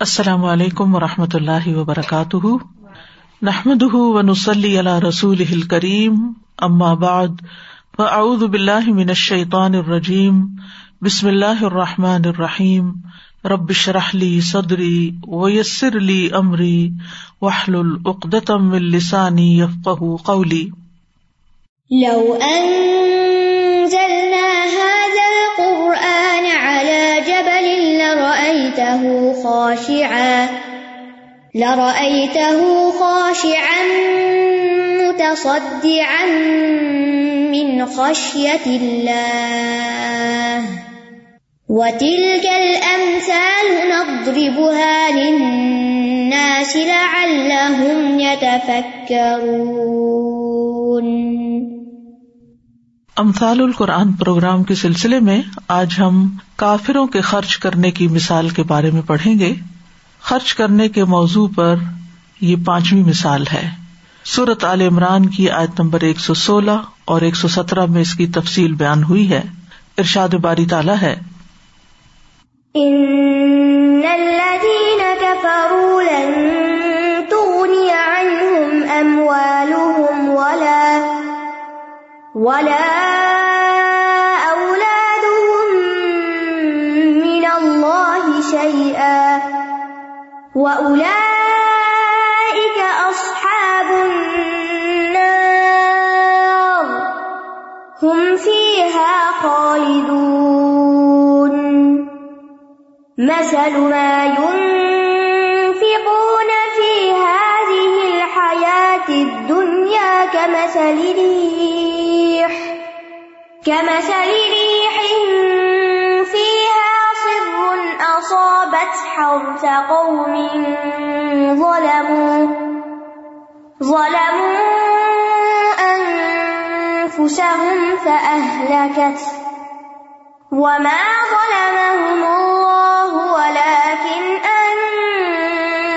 السلام علیکم و رحمۃ اللہ وبرکاتہ۔ نحمد و نسلی اللہ رسول کریم بعد، فاعوذ باللہ من الشیطان الرجیم، بسم اللہ الرحمٰن الرحیم۔ ربش رحلی صدری ویسر علی عمری وحل العقدم السانی یفق قولی۔ لو أنزلنا لرأيته خاشعا لرأيته خاشعا متصدعا من خشية الله. وتلك الأمثال نضربها للناس لعلهم يتفكرون. امثال القرآن پروگرام کے سلسلے میں آج ہم کافروں کے خرچ کرنے کی مثال کے بارے میں پڑھیں گے۔ خرچ کرنے کے موضوع پر یہ پانچویں مثال ہے۔ سورت عال عمران کی آیت نمبر ایک سو سولہ اور ایک سو سترہ میں اس کی تفصیل بیان ہوئی ہے۔ ارشاد باری تعالیٰ ہے۔ ولا أولادهم من الله شيئا وأولئك أصحاب النار هم فيها خالدون مثل ما ينفقون في هذه الحياة الدنيا كمثل ريح كمثل ريح فيها صر أصابت حرث قوم ظلموا ظلموا أنفسهم فأهلكت وما ظلمهم الله ولكن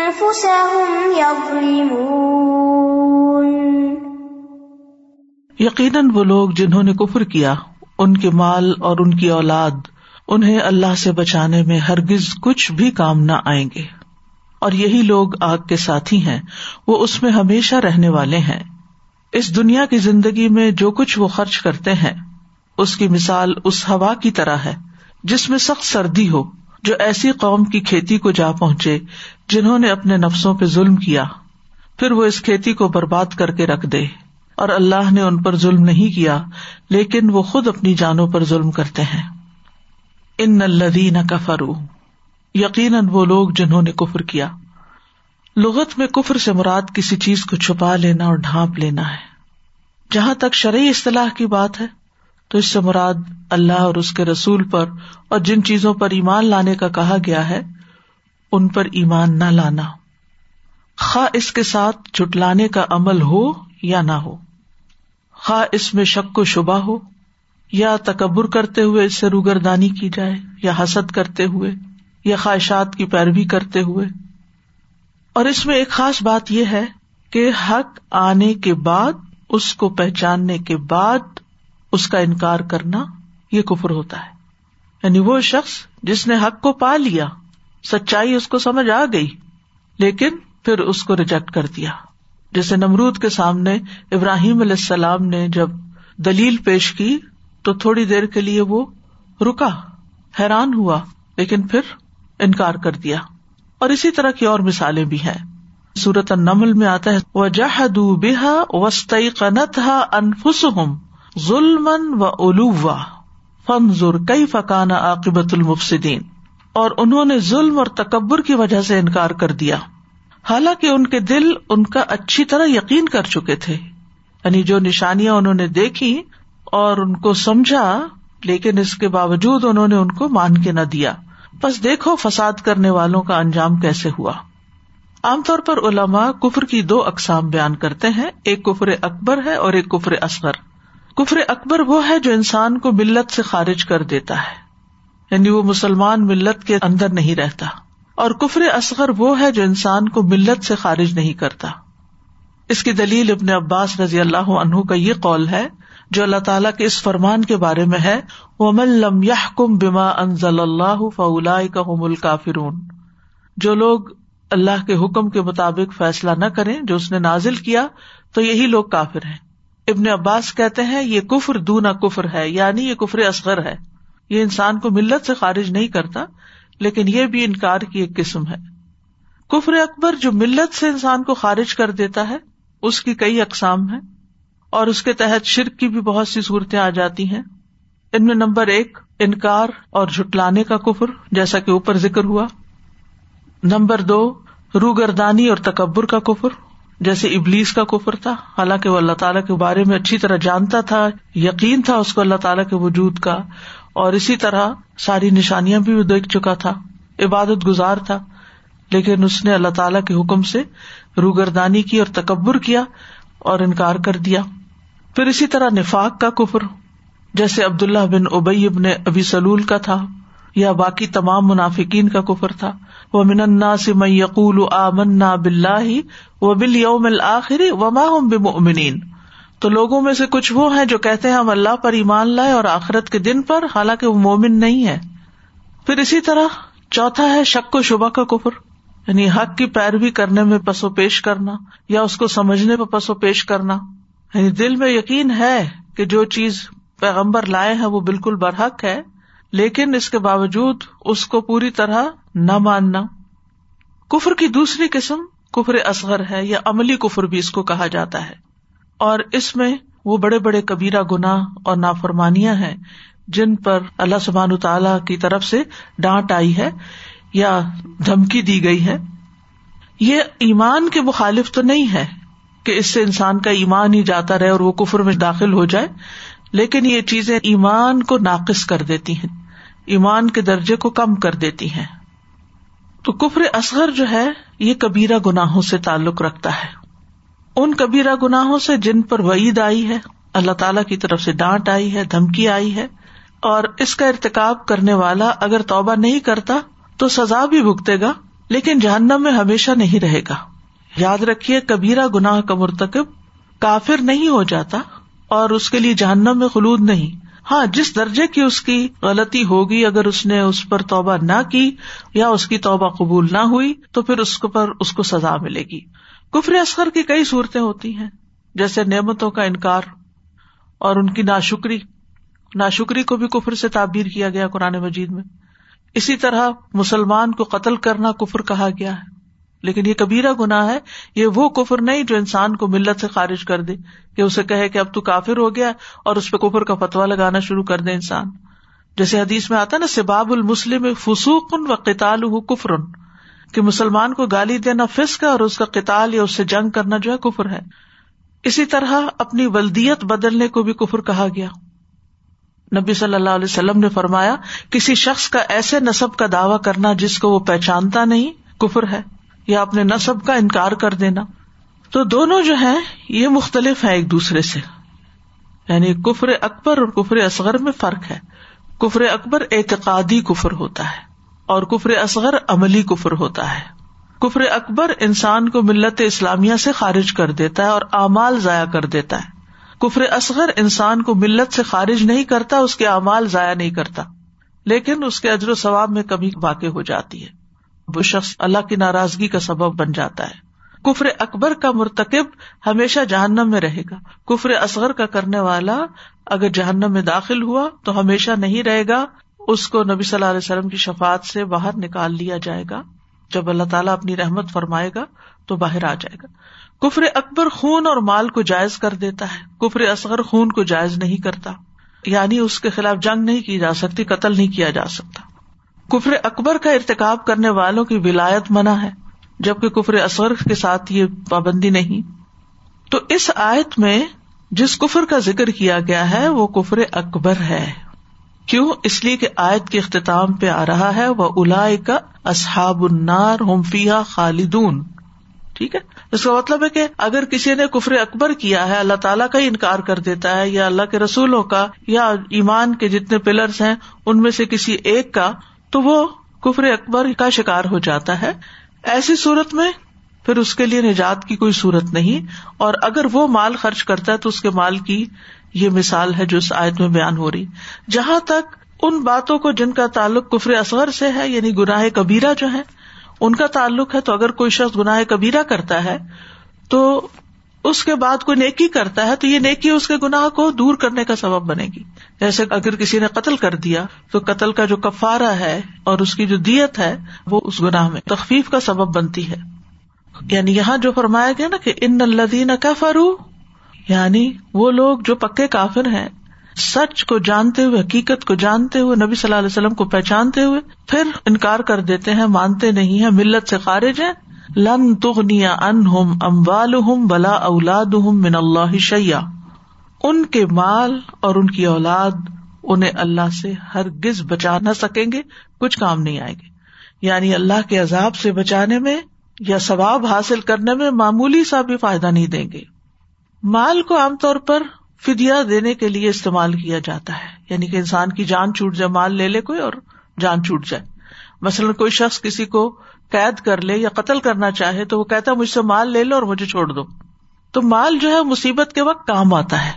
أنفسهم يظلمون یقیناً وہ لوگ جنہوں نے کفر کیا، ان کے مال اور ان کی اولاد، انہیں اللہ سے بچانے میں ہرگز کچھ بھی کام نہ آئیں گے۔ اور یہی لوگ آگ کے ساتھی ہیں، وہ اس میں ہمیشہ رہنے والے ہیں۔ اس دنیا کی زندگی میں جو کچھ وہ خرچ کرتے ہیں، اس کی مثال اس ہوا کی طرح ہے، جس میں سخت سردی ہو، جو ایسی قوم کی کھیتی کو جا پہنچے، جنہوں نے اپنے نفسوں پہ ظلم کیا، پھر وہ اس کھیتی کو برباد کر کے رکھ دے۔ اور اللہ نے ان پر ظلم نہیں کیا، لیکن وہ خود اپنی جانوں پر ظلم کرتے ہیں۔ ان الدین کفرو یقیناً وہ لوگ جنہوں نے کفر کیا۔ لغت میں کفر سے مراد کسی چیز کو چھپا لینا اور ڈھانپ لینا ہے۔ جہاں تک شرعی اصطلاح کی بات ہے، تو اس سے مراد اللہ اور اس کے رسول پر اور جن چیزوں پر ایمان لانے کا کہا گیا ہے، ان پر ایمان نہ لانا۔ خواہ اس کے ساتھ جٹلانے کا عمل ہو یا نہ ہو۔ خواہ اس میں شک و شبہ ہو، یا تکبر کرتے ہوئے اس سے روگردانی کی جائے، یا حسد کرتے ہوئے، یا خواہشات کی پیروی کرتے ہوئے۔ اور اس میں ایک خاص بات یہ ہے کہ حق آنے کے بعد، اس کو پہچاننے کے بعد، اس کا انکار کرنا، یہ کفر ہوتا ہے۔ یعنی وہ شخص جس نے حق کو پا لیا، سچائی اس کو سمجھ آ گئی، لیکن پھر اس کو ریجیکٹ کر دیا۔ جیسے نمرود کے سامنے ابراہیم علیہ السلام نے جب دلیل پیش کی تو تھوڑی دیر کے لیے وہ رکا، حیران ہوا، لیکن پھر انکار کر دیا۔ اور اسی طرح کی اور مثالیں بھی ہیں۔ سورت النمل میں آتا ہے وہ جہد بحا وسط قنت انفس ہم ظلم و الوا فن ضر کئی فقان عاقبت المفسدین اور انہوں نے ظلم اور تکبر کی وجہ سے انکار کر دیا۔ حالانکہ ان کے دل ان کا اچھی طرح یقین کر چکے تھے یعنی جو نشانیاں انہوں نے دیکھی اور ان کو سمجھا، لیکن اس کے باوجود انہوں نے ان کو مان کے نہ دیا۔ بس دیکھو فساد کرنے والوں کا انجام کیسے ہوا۔ عام طور پر علماء کفر کی دو اقسام بیان کرتے ہیں، ایک کفر اکبر ہے اور ایک کفر اصغر۔ کفر اکبر وہ ہے جو انسان کو ملت سے خارج کر دیتا ہے یعنی وہ مسلمان ملت کے اندر نہیں رہتا۔ اور کفر اصغر وہ ہے جو انسان کو ملت سے خارج نہیں کرتا۔ اس کی دلیل ابن عباس رضی اللہ عنہ کا یہ قول ہے، جو اللہ تعالیٰ کے اس فرمان کے بارے میں ہے وہ ملم بما انزل اللہ فلا کا جو لوگ اللہ کے حکم کے مطابق فیصلہ نہ کریں، جو اس نے نازل کیا، تو یہی لوگ کافر ہیں۔ ابن عباس کہتے ہیں، یہ کفر دونا کفر ہے یعنی یہ کفر اصغر ہے۔ یہ انسان کو ملت سے خارج نہیں کرتا لیکن یہ بھی انکار کی ایک قسم ہے۔ کفر اکبر جو ملت سے انسان کو خارج کر دیتا ہے، اس کی کئی اقسام ہے اور اس کے تحت شرک کی بھی بہت سی صورتیں آ جاتی ہیں۔ ان میں نمبر ایک، انکار اور جھٹلانے کا کفر، جیسا کہ اوپر ذکر ہوا۔ نمبر دو، روگردانی اور تکبر کا کفر، جیسے ابلیس کا کفر تھا۔ حالانکہ وہ اللہ تعالیٰ کے بارے میں اچھی طرح جانتا تھا، یقین تھا اس کو اللہ تعالیٰ کے وجود کا۔ اور اسی طرح ساری نشانیاں بھی وہ دیکھ چکا تھا۔ عبادت گزار تھا، لیکن اس نے اللہ تعالیٰ کے حکم سے روگردانی کی اور تکبر کیا اور انکار کر دیا۔ پھر اسی طرح نفاق کا کفر، جیسے عبداللہ بن ابئی ابن ابی سلول کا تھا، یا باقی تمام منافقین کا کفر تھا۔ وہ من سے میں یقول آ منا بلّہ و بل یوم الآخری وما ہم بمؤمنین تو لوگوں میں سے کچھ وہ ہیں جو کہتے ہیں ہم اللہ پر ایمان لائے اور آخرت کے دن پر، حالانکہ وہ مومن نہیں ہے۔ پھر اسی طرح چوتھا ہے شک و شبہ کا کفر یعنی حق کی پیروی کرنے میں پسو پیش کرنا یا اس کو سمجھنے پہ پسو پیش کرنا۔ یعنی دل میں یقین ہے کہ جو چیز پیغمبر لائے ہیں وہ بالکل برحق ہے، لیکن اس کے باوجود اس کو پوری طرح نہ ماننا۔ کفر کی دوسری قسم کفر اصغر ہے یا عملی کفر بھی اس کو کہا جاتا ہے۔ اور اس میں وہ بڑے بڑے کبیرہ گنا اور نافرمانیاں ہیں جن پر اللہ سبحان تعالی کی طرف سے ڈانٹ آئی ہے یا دھمکی دی گئی ہے۔ یہ ایمان کے مخالف تو نہیں ہے کہ اس سے انسان کا ایمان ہی جاتا رہے اور وہ کفر میں داخل ہو جائے، لیکن یہ چیزیں ایمان کو ناقص کر دیتی ہیں، ایمان کے درجے کو کم کر دیتی ہیں۔ تو کفر اصغر جو ہے، یہ کبیرہ گناہوں سے تعلق رکھتا ہے۔ ان کبیرہ گناہوں سے جن پر وعید آئی ہے، اللہ تعالی کی طرف سے ڈانٹ آئی ہے، دھمکی آئی ہے۔ اور اس کا ارتقاب کرنے والا اگر توبہ نہیں کرتا، تو سزا بھی بھگتے گا، لیکن جہنم میں ہمیشہ نہیں رہے گا۔ یاد رکھیے، کبیرہ گناہ کا مرتکب کافر نہیں ہو جاتا اور اس کے لیے جہنم میں خلود نہیں۔ ہاں جس درجے کی اس کی غلطی ہوگی، اگر اس نے اس پر توبہ نہ کی یا اس کی توبہ قبول نہ ہوئی، تو پھر اس پر اس کو سزا ملے گی۔ کفر اصغر کی کئی صورتیں ہوتی ہیں، جیسے نعمتوں کا انکار اور ان کی ناشکری۔ ناشکری کو بھی کفر سے تعبیر کیا گیا قرآن مجید میں۔ اسی طرح مسلمان کو قتل کرنا کفر کہا گیا ہے۔ لیکن یہ کبیرہ گنا ہے، یہ وہ کفر نہیں جو انسان کو ملت سے خارج کر دے، کہ اسے کہے کہ اب تو کافر ہو گیا اور اس پہ کفر کا فتوا لگانا شروع کر دے انسان۔ جیسے حدیث میں آتا نا، سباب المسلم فسوقن و قطال کفرن کہ مسلمان کو گالی دینا فسک ہے اور اس کا قتال یا اس سے جنگ کرنا جو ہے کفر ہے۔ اسی طرح اپنی ولدیت بدلنے کو بھی کفر کہا گیا۔ نبی صلی اللہ علیہ وسلم نے فرمایا، کسی شخص کا ایسے نصب کا دعوی کرنا جس کو وہ پہچانتا نہیں، کفر ہے یا اپنے نصب کا انکار کر دینا۔ تو دونوں جو ہے یہ مختلف ہے ایک دوسرے سے۔ یعنی کفر اکبر اور کفر اصغر میں فرق ہے۔ کفر اکبر اعتقادی کفر ہوتا ہے۔ اور کفر اصغر عملی کفر ہوتا ہے۔ کفر اکبر انسان کو ملت اسلامیہ سے خارج کر دیتا ہے اور اعمال ضائع کر دیتا ہے۔ کفر اصغر انسان کو ملت سے خارج نہیں کرتا، اس کے اعمال ضائع نہیں کرتا۔ لیکن اس کے اجر و ثواب میں کمی واقع ہو جاتی ہے۔ وہ شخص اللہ کی ناراضگی کا سبب بن جاتا ہے۔ کفر اکبر کا مرتکب ہمیشہ جہنم میں رہے گا۔ کفر اصغر کا کرنے والا اگر جہنم میں داخل ہوا تو ہمیشہ نہیں رہے گا۔ اس کو نبی صلی اللہ علیہ وسلم کی شفات سے باہر نکال لیا جائے گا۔ جب اللہ تعالیٰ اپنی رحمت فرمائے گا تو باہر آ جائے گا۔ کفر اکبر خون اور مال کو جائز کر دیتا ہے۔ کفر اصغر خون کو جائز نہیں کرتا۔ یعنی اس کے خلاف جنگ نہیں کی جا سکتی، قتل نہیں کیا جا سکتا۔ کفر اکبر کا ارتقاب کرنے والوں کی ولایت منع ہے، جبکہ کفر اصغر کے ساتھ یہ پابندی نہیں۔ تو اس آیت میں جس کفر کا ذکر کیا گیا ہے، وہ کفر اکبر ہے۔ کیوں؟ اس لیے کہ آیت کے اختتام پہ آ رہا ہے وہ الا کا اصحاب النار ہومفیا خالدون۔ ٹھیک ہے؟ اس کا مطلب ہے کہ اگر کسی نے کفر اکبر کیا ہے، اللہ تعالیٰ کا ہی انکار کر دیتا ہے، یا اللہ کے رسولوں کا، یا ایمان کے جتنے پلرس ہیں، ان میں سے کسی ایک کا، تو وہ کفر اکبر کا شکار ہو جاتا ہے۔ ایسی صورت میں پھر اس کے لیے نجات کی کوئی صورت نہیں، اور اگر وہ مال خرچ کرتا ہے تو اس کے مال کی یہ مثال ہے جو اس آیت میں بیان ہو رہی۔ جہاں تک ان باتوں کو جن کا تعلق کفر اصغر سے ہے یعنی گناہ کبیرہ جو ہے ان کا تعلق ہے تو اگر کوئی شخص گناہ کبیرہ کرتا ہے، تو اس کے بعد کوئی نیکی کرتا ہے، تو یہ نیکی اس کے گناہ کو دور کرنے کا سبب بنے گی۔ جیسے اگر کسی نے قتل کر دیا، تو قتل کا جو کفارا ہے اور اس کی جو دیت ہے، وہ اس گناہ میں تخفیف کا سبب بنتی ہے۔ یعنی یہاں جو فرمایا گیا نا کہ ان الدین کا فرو یعنی وہ لوگ جو پکے کافر ہیں، سچ کو جانتے ہوئے، حقیقت کو جانتے ہوئے، نبی صلی اللہ علیہ وسلم کو پہچانتے ہوئے پھر انکار کر دیتے ہیں، مانتے نہیں ہے ملت سے خارج ہے لن تغنیا ان ہوم اموال ہوں بلا اولاد ہوں من اللہ شیا ان کے مال اور ان کی اولاد انہیں اللہ سے ہر گز بچا نہ سکیں گے، کچھ کام نہیں آئے گے۔ یعنی اللہ کے عذاب سے بچانے میں یا ثواب حاصل کرنے میں معمولی سا بھی فائدہ نہیں دیں گے۔ مال کو عام طور پر فدیا دینے کے لیے استعمال کیا جاتا ہے۔ یعنی کہ انسان کی جان چھوٹ جائے، مال لے لے کوئی اور جان چھوٹ جائے۔ مثلاً کوئی شخص کسی کو قید کر لے یا قتل کرنا چاہے تو وہ کہتا ہے، مجھ سے مال لے لو اور مجھے چھوڑ دو۔ تو مال جو ہے، مصیبت کے وقت کام آتا ہے۔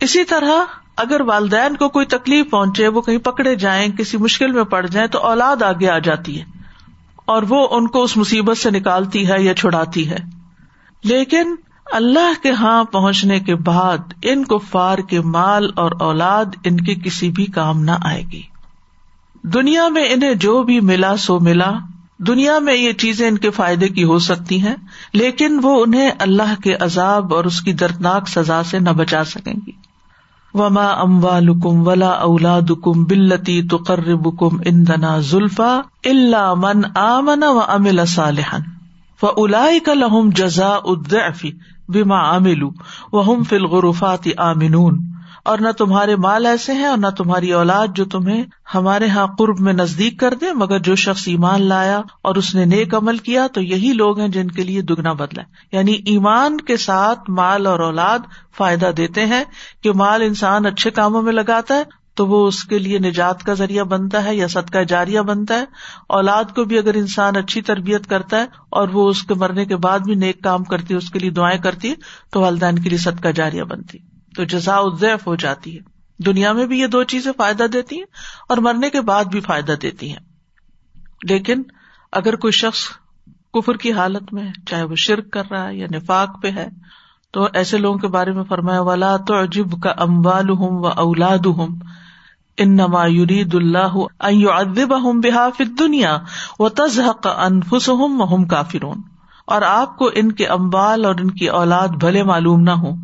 اسی طرح اگر والدین کو کوئی تکلیف پہنچے، وہ کہیں پکڑے جائیں، کسی مشکل میں پڑ جائیں، تو اولاد آگے آ جاتی ہے اور وہ ان کو اس مصیبت سے نکالتی ہے یا چھڑاتی ہے۔ لیکن اللہ کے ہاں پہنچنے کے بعد ان کو فار کے مال اور اولاد ان کے کسی بھی کام نہ آئے گی۔ دنیا میں انہیں جو بھی ملا سو ملا۔ دنیا میں یہ چیزیں ان کے فائدے کی ہو سکتی ہیں، لیکن وہ انہیں اللہ کے عذاب اور اس کی دردناک سزا سے نہ بچا سکیں گی۔ وما اموالکم ولا اولادکم بلتی تقربکم اندنا زلفا اللہ من آمن و امل صالحا۔ فاولئک لهم جزاء الضعف بما عملوا وهم في الغرفات آمنون۔ اور نہ تمہارے مال ایسے ہیں اور نہ تمہاری اولاد جو تمہیں ہمارے یہاں قرب میں نزدیک کر دے، مگر جو شخص ایمان لایا اور اس نے نیک عمل کیا، تو یہی لوگ ہیں جن کے لیے دگنا بدلا یعنی ایمان کے ساتھ مال اور اولاد فائدہ دیتے ہیں کہ مال انسان اچھے کاموں میں لگاتا ہے تو وہ اس کے لیے نجات کا ذریعہ بنتا ہے یا صدقہ جاریہ بنتا ہے۔ اولاد کو بھی اگر انسان اچھی تربیت کرتا ہے اور وہ اس کے مرنے کے بعد بھی نیک کام کرتی ہے، اس کے لیے دعائیں کرتی ہے، تو والدین کے لیے صدقہ جاریہ بنتی تو جزا ادیف ہو جاتی ہے۔ دنیا میں بھی یہ دو چیزیں فائدہ دیتی ہیں اور مرنے کے بعد بھی فائدہ دیتی ہیں۔ لیکن اگر کوئی شخص کفر کی حالت میں چاہے وہ شرک کر رہا ہے یا نفاق پہ ہے، تو ایسے لوگوں کے بارے میں فرمایا والا تو عجب کا اموال ہوں و اولاد ہوں ان نما یرید اللہ ادب ہوں بحاف دنیا و تزحق انفس ہوں کافرون۔ اور آپ کو ان کے امبال اور ان کی اولاد بھلے معلوم نہ ہوں۔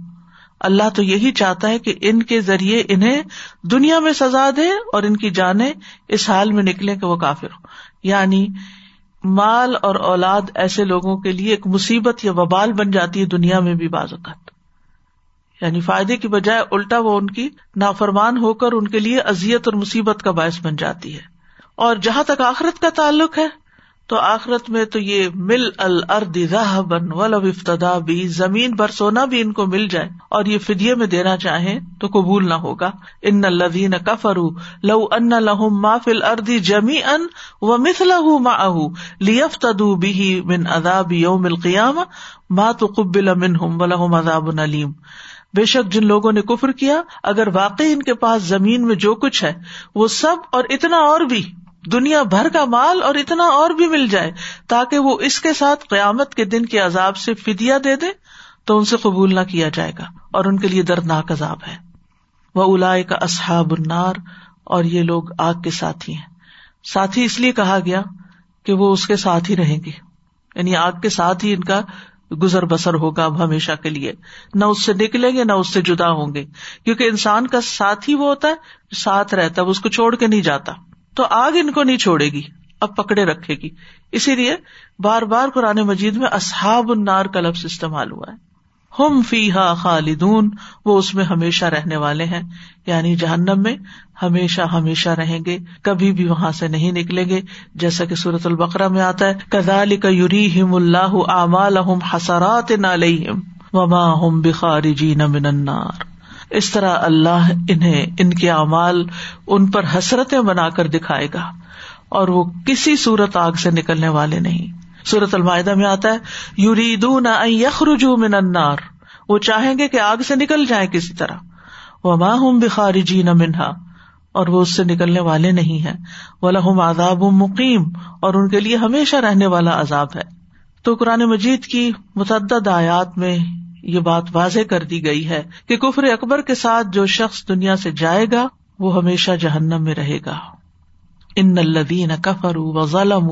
اللہ تو یہی چاہتا ہے کہ ان کے ذریعے انہیں دنیا میں سزا دے اور ان کی جانیں اس حال میں نکلے کہ وہ کافر ہو یعنی مال اور اولاد ایسے لوگوں کے لیے ایک مصیبت یا وبال بن جاتی ہے دنیا میں بھی بعض اوقات۔ یعنی فائدے کی بجائے الٹا وہ ان کی نافرمان ہو کر ان کے لیے ازیت اور مصیبت کا باعث بن جاتی ہے۔ اور جہاں تک آخرت کا تعلق ہے، تو آخرت میں تو یہ مل الرد بن افتدا بھی زمین بھر سونا بھی ان کو مل جائے اور یہ فدیے میں دینا چاہیں تو قبول نہ ہوگا۔ ان الدین کفرو لو ان لہم ما فل اردی جمی ان و مسل ما اہ لیف تدو بھی من اداب یوم القیام ما تو قبل من ہم و لہم اداب علیم۔ بے شک جن لوگوں نے کفر کیا، اگر واقعی ان کے پاس زمین میں جو کچھ ہے، وہ سب اور اتنا اور بھی، دنیا بھر کا مال اور اتنا اور بھی مل جائے، تاکہ وہ اس کے ساتھ قیامت کے دن کے عذاب سے فدیا دے دے، تو ان سے قبول نہ کیا جائے گا، اور ان کے لیے دردناک عذاب ہے۔ وہ الا کا اصحاب النار، اور یہ لوگ آگ کے ساتھی ہیں۔ ساتھی اس لیے کہا گیا کہ وہ اس کے ساتھ ہی رہیں گے۔ یعنی آگ کے ساتھ ہی ان کا گزر بسر ہوگا اب ہمیشہ کے لیے۔ نہ اس سے نکلیں گے، نہ اس سے جدا ہوں گے۔ کیونکہ انسان کا ساتھ ہی وہ ہوتا ہے، ساتھ رہتا ہے، وہ اس کو چھوڑ کے نہیں جاتا۔ تو آگ ان کو نہیں چھوڑے گی، اب پکڑے رکھے گی۔ اسی لیے بار بار قرآن مجید میں اصحاب النار کا لفظ استعمال ہوا ہے۔ ہم فی ہا خالدون، وہ اس میں ہمیشہ رہنے والے ہیں۔ یعنی جہنم میں ہمیشہ ہمیشہ رہیں گے، کبھی بھی وہاں سے نہیں نکلیں گے۔ جیسا کہ سورت البقرا میں آتا ہے کدال کا یوری ہم اللہ امال حسرات نالم وما ہم بخاری جی نمنار اس طرح اللہ انہیں، ان کے اعمال ان پر حسرتیں بنا کر دکھائے گا، اور وہ کسی صورت آگ سے نکلنے والے نہیں۔ سورت المائدہ میں آتا ہے یوریدون یخرجو من النار۔ وہ چاہیں گے کہ آگ سے نکل جائیں کسی طرح۔ وہ ماں ہوں بخاری جی نہ منہا۔ اور وہ اس سے نکلنے والے نہیں ہے وہ لہم آزاب مقیم اور ان کے لیے ہمیشہ رہنے والا عذاب ہے۔ تو قرآن مجید کی متعدد آیات میں یہ بات واضح کر دی گئی ہے کہ کفر اکبر کے ساتھ جو شخص دنیا سے جائے گا، وہ ہمیشہ جہنم میں رہے گا۔ ان الدین کفر و ظلم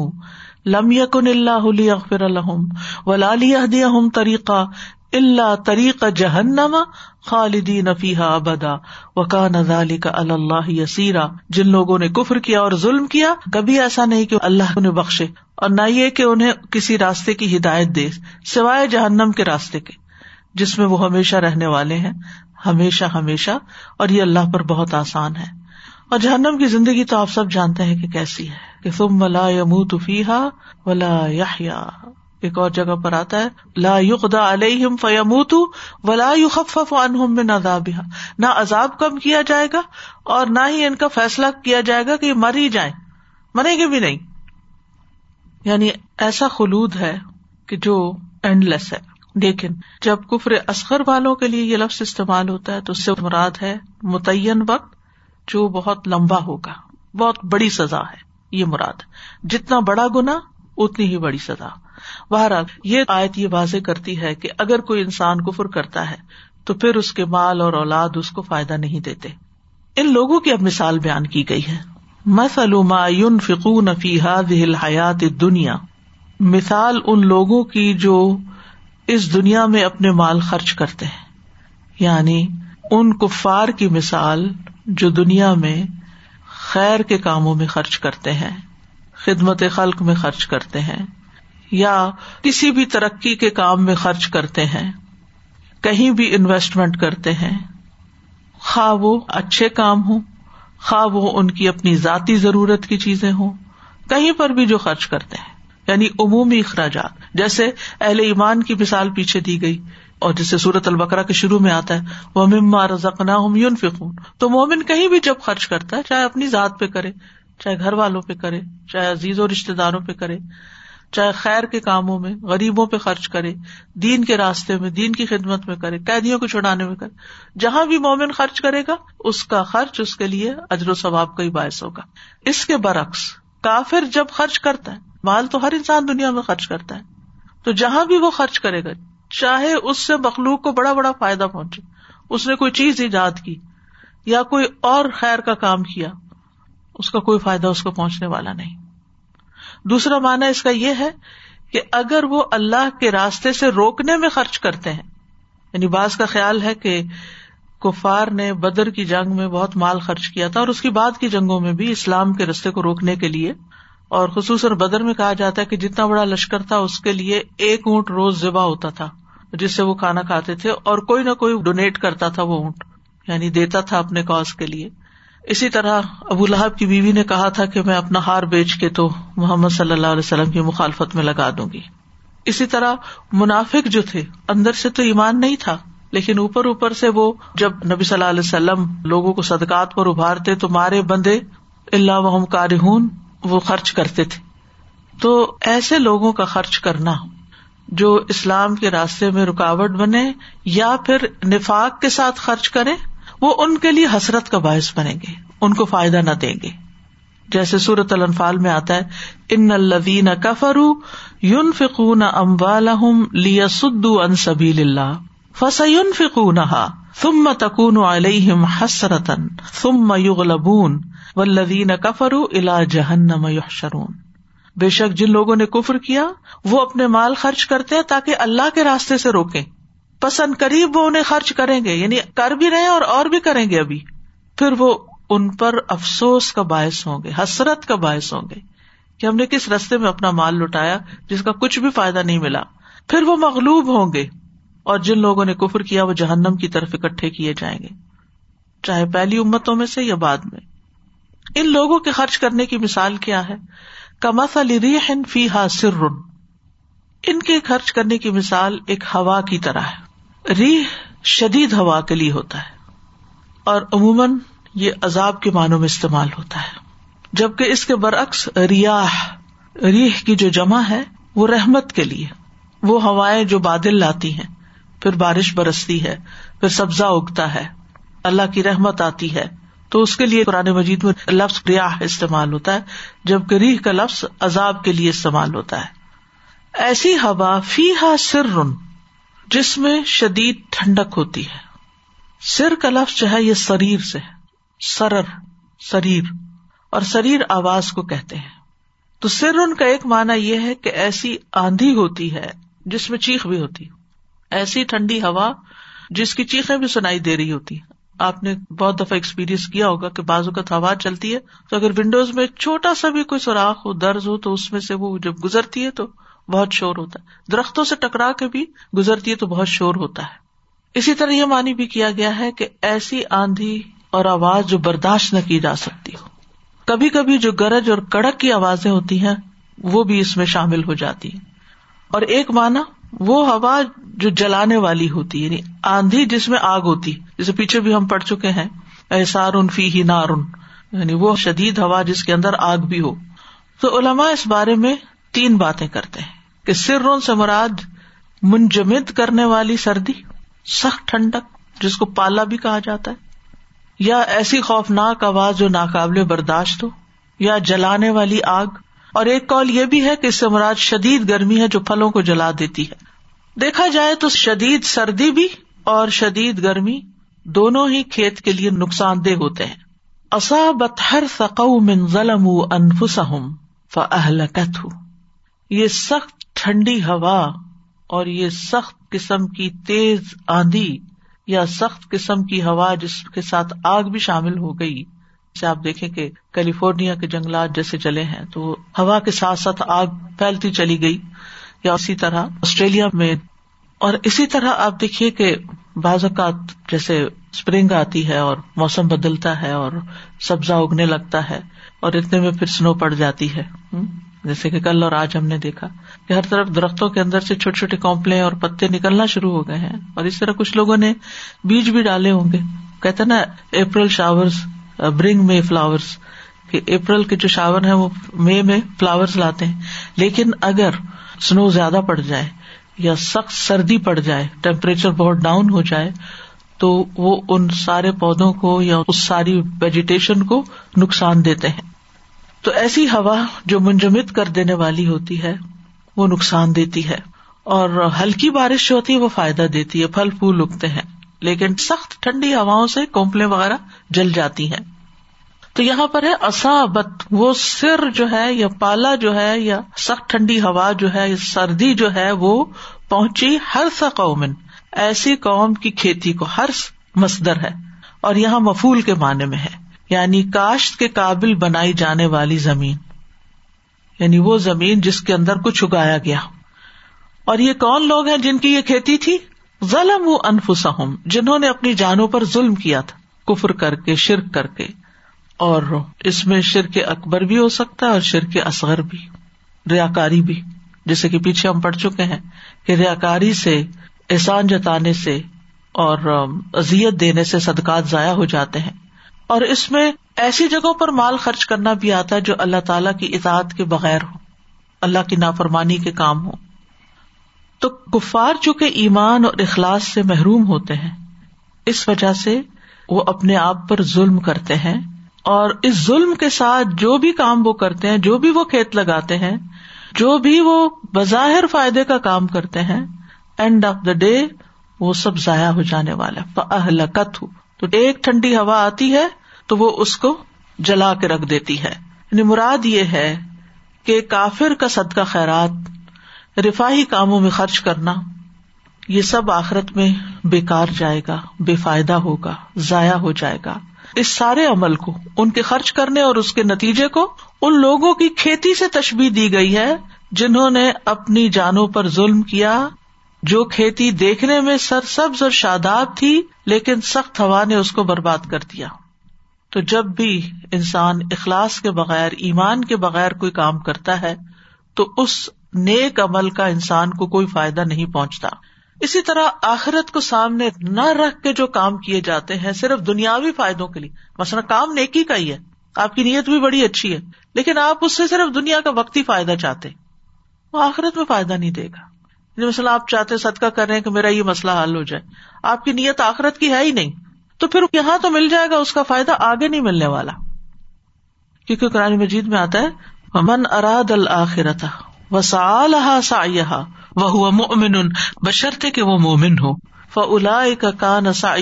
لم یکن اللہ اغفر الحم و لالی طریقہ اللہ طریق جہنم خالدین فیحا ابدا وکا نظالی کا اللہ یسیرا جن لوگوں نے کفر کیا اور ظلم کیا کبھی ایسا نہیں کہ اللہ انہیں بخشے اور نہ یہ کہ انہیں کسی راستے کی ہدایت دے سوائے جہنم کے راستے کے جس میں وہ ہمیشہ رہنے والے ہیں ہمیشہ ہمیشہ اور یہ اللہ پر بہت آسان ہے اور جہنم کی زندگی تو آپ سب جانتے ہیں کہ کیسی ہے کہ تم ولا یموت فیحا ولا یا ایک اور جگہ پر آتا ہے، لا یقدا علیہم فیموت ولا یخفف عنہم من عذابها نہ عذاب کم کیا جائے گا اور نہ ہی ان کا فیصلہ کیا جائے گا کہ یہ مر ہی جائیں۔ مریں گے بھی نہیں۔ یعنی ایسا خلود ہے کہ جو اینڈ لیس ہے۔ لیکن جب کفر اصغر والوں کے لیے یہ لفظ استعمال ہوتا ہے تو اس سے مراد ہے متعین وقت۔ جو بہت لمبا ہوگا۔ بہت بڑی سزا ہے یہ مراد۔ جتنا بڑا گنا اتنی ہی بڑی سزا۔ بہرحال، یہ آیت یہ واضح کرتی ہے کہ اگر کوئی انسان کفر کرتا ہے، تو پھر اس کے مال اور اولاد اس کو فائدہ نہیں دیتے۔ ان لوگوں کی اب مثال بیان کی گئی ہے۔ حیات دنیا مثال ان لوگوں کی جو اس دنیا میں اپنے مال خرچ کرتے ہیں۔ یعنی ان کفار کی مثال جو دنیا میں خیر کے کاموں میں خرچ کرتے ہیں، خدمت خلق میں خرچ کرتے ہیں، یا کسی بھی ترقی کے کام میں خرچ کرتے ہیں، کہیں بھی انویسٹمنٹ کرتے ہیں، خواہ وہ اچھے کام ہوں، خواہ وہ ان کی اپنی ذاتی ضرورت کی چیزیں ہوں، کہیں پر بھی جو خرچ کرتے ہیں یعنی عمومی اخراجات، جیسے اہل ایمان کی مثال پیچھے دی گئی۔ اور جسے سورت البکرا کے شروع میں آتا ہے وہ مما رزقنا ہم یون فکون تو مومن کہیں بھی جب خرچ کرتا ہے، چاہے اپنی ذات پہ کرے، چاہے گھر والوں پہ کرے، چاہے عزیز و رشتے داروں پہ کرے، چاہے خیر کے کاموں میں، غریبوں پہ خرچ کرے، دین کے راستے میں، دین کی خدمت میں کرے، قیدیوں کو چھڑانے میں کرے۔ جہاں بھی مومن خرچ کرے گا، اس کا خرچ اس کے لیے اجر و ثواب کا ہی باعث ہوگا۔ اس کے برعکس، کافر جب خرچ کرتا ہے، مال تو ہر انسان دنیا میں خرچ کرتا ہے، تو جہاں بھی وہ خرچ کرے گا چاہے اس سے مخلوق کو بڑا بڑا فائدہ پہنچے، اس نے کوئی چیز ایجاد کی یا کوئی اور خیر کا کام کیا، اس کا کوئی فائدہ اس کو پہنچنے والا نہیں۔ دوسرا مانا اس کا یہ ہے کہ اگر وہ اللہ کے راستے سے روکنے میں خرچ کرتے ہیں یعنی بعض کا خیال ہے کہ کفار نے بدر کی جنگ میں بہت مال خرچ کیا تھا اور اس کی بعد کی جنگوں میں بھی اسلام کے رستے کو روکنے کے لیے اور خصوصاً بدر میں کہا جاتا ہے کہ جتنا بڑا لشکر تھا، اس کے لیے ایک اونٹ روز ذبح ہوتا تھا، جس سے وہ کھانا کھاتے تھے اور کوئی نہ کوئی ڈونیٹ کرتا تھا وہ اونٹ یعنی دیتا تھا اپنے کاز کے لیے۔ اسی طرح ابو لہب کی بیوی نے کہا تھا کہ میں اپنا ہار بیچ کے تو محمد صلی اللہ علیہ وسلم کی مخالفت میں لگا دوں گی۔ اسی طرح منافق جو تھے، اندر سے تو ایمان نہیں تھا، لیکن اوپر اوپر سے وہ جب نبی صلی اللہ علیہ وسلم لوگوں کو صدقات پر ابھارتے تو مارے بندے اللہ وحم کارہون۔ وہ خرچ کرتے تھے۔ تو ایسے لوگوں کا خرچ کرنا، جو اسلام کے راستے میں رکاوٹ بنے یا پھر نفاق کے ساتھ خرچ کرے وہ ان کے لیے حسرت کا باعث بنے گے، ان کو فائدہ نہ دیں گے۔ جیسے سورت الفال میں آتا ہے، ان الدین کفرو یون فکون اموال لیا سدو ان سبیل اللہ فسون فکون ثم تکون علیہم حسرتن ثم یغلبون والذین کفروا الا جہنم یحشرون بے شک جن لوگوں نے کفر کیا، وہ اپنے مال خرچ کرتے ہیں تاکہ اللہ کے راستے سے روکیں۔ پسند قریب وہ انہیں خرچ کریں گے یعنی کر بھی رہے اور اور بھی کریں گے ابھی۔ پھر وہ ان پر افسوس کا باعث ہوں گے، حسرت کا باعث ہوں گے کہ ہم نے کس رستے میں اپنا مال لٹایا جس کا کچھ بھی فائدہ نہیں ملا۔ پھر وہ مغلوب ہوں گے۔ اور جن لوگوں نے کفر کیا وہ جہنم کی طرف اکٹھے کیے جائیں گے، چاہے پہلی امتوں میں سے یا بعد میں۔ ان لوگوں کے خرچ کرنے کی مثال کیا ہے؟ کمس علی فی ہا سر۔ ان کے خرچ کرنے کی مثال ایک ہوا کی طرح ہے۔ ریح شدید ہوا کے لیے ہوتا ہے۔ اور عموماً یہ عذاب کے معنوں میں استعمال ہوتا ہے۔ جبکہ اس کے برعکس ریاح ریح کی جو جمع ہے وہ رحمت کے لیے، وہ ہوائیں جو بادل لاتی ہیں۔ پھر بارش برستی ہے، پھر سبزہ اگتا ہے۔ اللہ کی رحمت آتی ہے۔ تو اس کے لیے قرآن مجید میں لفظ ریاح استعمال ہوتا ہے جب ریح کا لفظ عذاب کے لیے استعمال ہوتا ہے۔ ایسی ہوا فی ہا سر رن جس میں شدید ٹھنڈک ہوتی ہے۔ سر کا لفظ جو ہے، یہ شریر سے سرر شریر اور شریر آواز کو کہتے ہیں۔ تو سر ان کا ایک مانا یہ ہے کہ ایسی آندھی ہوتی ہے، جس میں چیخ بھی ہوتی ایسی ٹھنڈی ہوا جس کی چیخیں بھی سنائی دے رہی ہوتی۔ آپ نے بہت دفعہ ایکسپیرئنس کیا ہوگا کہ بازو کا ہوا چلتی ہے تو اگر ونڈوز میں چھوٹا سا بھی کوئی سوراخ ہو، درز ہو، تو اس میں سے وہ جب گزرتی ہے تو بہت شور ہوتا ہے۔ درختوں سے ٹکرا کے بھی گزرتی ہے تو بہت شور ہوتا ہے۔ اسی طرح یہ مانی بھی کیا گیا ہے کہ ایسی آندھی اور آواز جو برداشت نہ کی جا سکتی ہو۔ کبھی کبھی جو گرج اور کڑک کی آوازیں ہوتی ہیں، وہ بھی اس میں شامل ہو جاتی ہیں۔ اور ایک مانا وہ ہوا جو جلانے والی ہوتی یعنی آندھی جس میں آگ ہوتی، جسے پیچھے بھی ہم پڑ چکے ہیں ایسار ان فی ہی نارن یعنی وہ شدید ہوا جس کے اندر آگ بھی ہو۔ تو علما اس بارے میں تین باتیں کرتے ہیں کہ سروں سے مراد منجمد کرنے والی سردی، سخت ٹھنڈک، جس کو پالا بھی کہا جاتا ہے، یا ایسی خوفناک آواز جو ناقابل برداشت ہو، یا جلانے والی آگ اور ایک کال یہ بھی ہے کہ اس سے مراد شدید گرمی ہے جو پھلوں کو جلا دیتی ہے۔ دیکھا جائے تو شدید سردی بھی اور شدید گرمی دونوں ہی کھیت کے لیے نقصان دہ ہوتے ہیں۔ ہر سقو من ظلم انفسہم فاہلکت یہ سخت ٹھنڈی ہوا اور یہ سخت قسم کی تیز آندھی یا سخت قسم کی ہوا جس کے ساتھ آگ بھی شامل ہو گئی۔ جیسے آپ دیکھیں کہ کیلیفورنیا کے جنگلات جیسے جلے ہیں، تو ہوا کے ساتھ ساتھ آگ پھیلتی چلی گئی، یا اسی طرح آسٹریلیا میں۔ اور اسی طرح آپ دیکھیے کہ بعض اوقات جیسے اسپرنگ آتی ہے اور موسم بدلتا ہے اور سبزہ اگنے لگتا ہے اور اتنے میں پھر سنو پڑ جاتی ہے۔ جیسے کہ کل اور آج ہم نے دیکھا کہ ہر طرف درختوں کے اندر سے چھوٹے چھوٹے کومپلے اور پتے نکلنا شروع ہو گئے ہیں۔ اور اس طرح کچھ لوگوں نے بیج بھی ڈالے ہوں گے۔ کہتے نا April shower bring May flowers کہ اپریل کے جو شاور ہیں وہ مے میں فلاورس لاتے ہیں۔ لیکن اگر سنو زیادہ پڑ جائے یا سخت سردی پڑ جائے ٹیمپریچر بہت ڈاؤن ہو جائے، تو وہ ان سارے پودوں کو یا اس ساری ویجیٹیشن کو نقصان دیتے ہیں۔ تو ایسی ہوا جو منجمد کر دینے والی ہوتی ہے، وہ نقصان دیتی ہے۔ اور ہلکی بارش جو ہوتی ہے، وہ فائدہ دیتی ہے، پھل پھول اگتے ہیں۔ لیکن سخت ٹھنڈی ہواؤں سے کومپلے وغیرہ جل جاتی ہیں۔ تو یہاں پر ہے، اصابت، وہ سر جو ہے یا پالا جو ہے یا سخت ٹھنڈی ہوا جو ہے، یا سردی جو ہے، وہ پہنچی ہر سا قومن۔ ایسی قوم کی کھیتی کو ہر مصدر ہے اور یہاں مفول کے معنی میں ہے۔ یعنی کاشت کے قابل بنائی جانے والی زمین۔ یعنی وہ زمین جس کے اندر کچھ اگایا گیا۔ اور یہ کون لوگ ہیں جن کی یہ کھیتی تھی؟ ظلم و انفسم جنہوں نے اپنی جانوں پر ظلم کیا تھا، کفر کر کے، شرک کر کے۔ اور اس میں شرک اکبر بھی ہو سکتا ہے اور شرک اصغر بھی ریا کاری بھی۔ جیسے کہ پیچھے ہم پڑھ چکے ہیں کہ ریا کاری سے، احسان جتانے سے اور ازیت دینے سے صدقات ضائع ہو جاتے ہیں۔ اور اس میں ایسی جگہوں پر مال خرچ کرنا بھی آتا ہے جو اللہ تعالی کی اطاعت کے بغیر ہو، اللہ کی نافرمانی کے کام ہو۔ تو کفار چونکہ ایمان اور اخلاص سے محروم ہوتے ہیں، اس وجہ سے وہ اپنے آپ پر ظلم کرتے ہیں اور اس ظلم کے ساتھ جو بھی کام وہ کرتے ہیں، جو بھی وہ کھیت لگاتے ہیں، جو بھی وہ بظاہر فائدے کا کام کرتے ہیں اینڈ آف دا ڈے وہ سب ضائع ہو جانے والا کت ہو تو ایک ٹھنڈی ہوا آتی ہے تو وہ اس کو جلا کے رکھ دیتی ہے۔ یعنی مراد یہ ہے کہ کافر کا صدقہ خیرات رفاہی کاموں میں خرچ کرنا، یہ سب آخرت میں بےکار جائے گا، بے فائدہ ہوگا، ضائع ہو جائے گا۔ اس سارے عمل کو، ان کے خرچ کرنے اور اس کے نتیجے کو، ان لوگوں کی کھیتی سے تشبیح دی گئی ہے، جنہوں نے اپنی جانوں پر ظلم کیا۔ جو کھیتی دیکھنے میں سر سبز اور شاداب تھی، لیکن سخت ہوا نے اس کو برباد کر دیا۔ تو جب بھی انسان اخلاص کے بغیر، ایمان کے بغیر کوئی کام کرتا ہے، تو اس نیک عمل کا انسان کو کوئی فائدہ نہیں پہنچتا۔ اسی طرح آخرت کو سامنے نہ رکھ کے جو کام کیے جاتے ہیں صرف دنیاوی فائدوں کے لیے۔ مثلا کام نیکی کا ہی ہے۔ آپ کی نیت بھی بڑی اچھی ہے، لیکن آپ اس سے صرف دنیا کا وقتی فائدہ چاہتے وہ آخرت میں فائدہ نہیں دے گا۔ یعنی مثلا آپ چاہتے صدقہ کر رہے ہیں کہ میرا یہ مسئلہ حل ہو جائے۔ آپ کی نیت آخرت کی ہے ہی نہیں۔ تو پھر یہاں تو مل جائے گا، اس کا فائدہ آگے نہیں ملنے والا۔ کیونکہ قرآن مجید میں آتا ہے من اراد الآخرت و سا وہ مومن بشرتے کہ وہ مومن ہو۔ فلا کا کان سا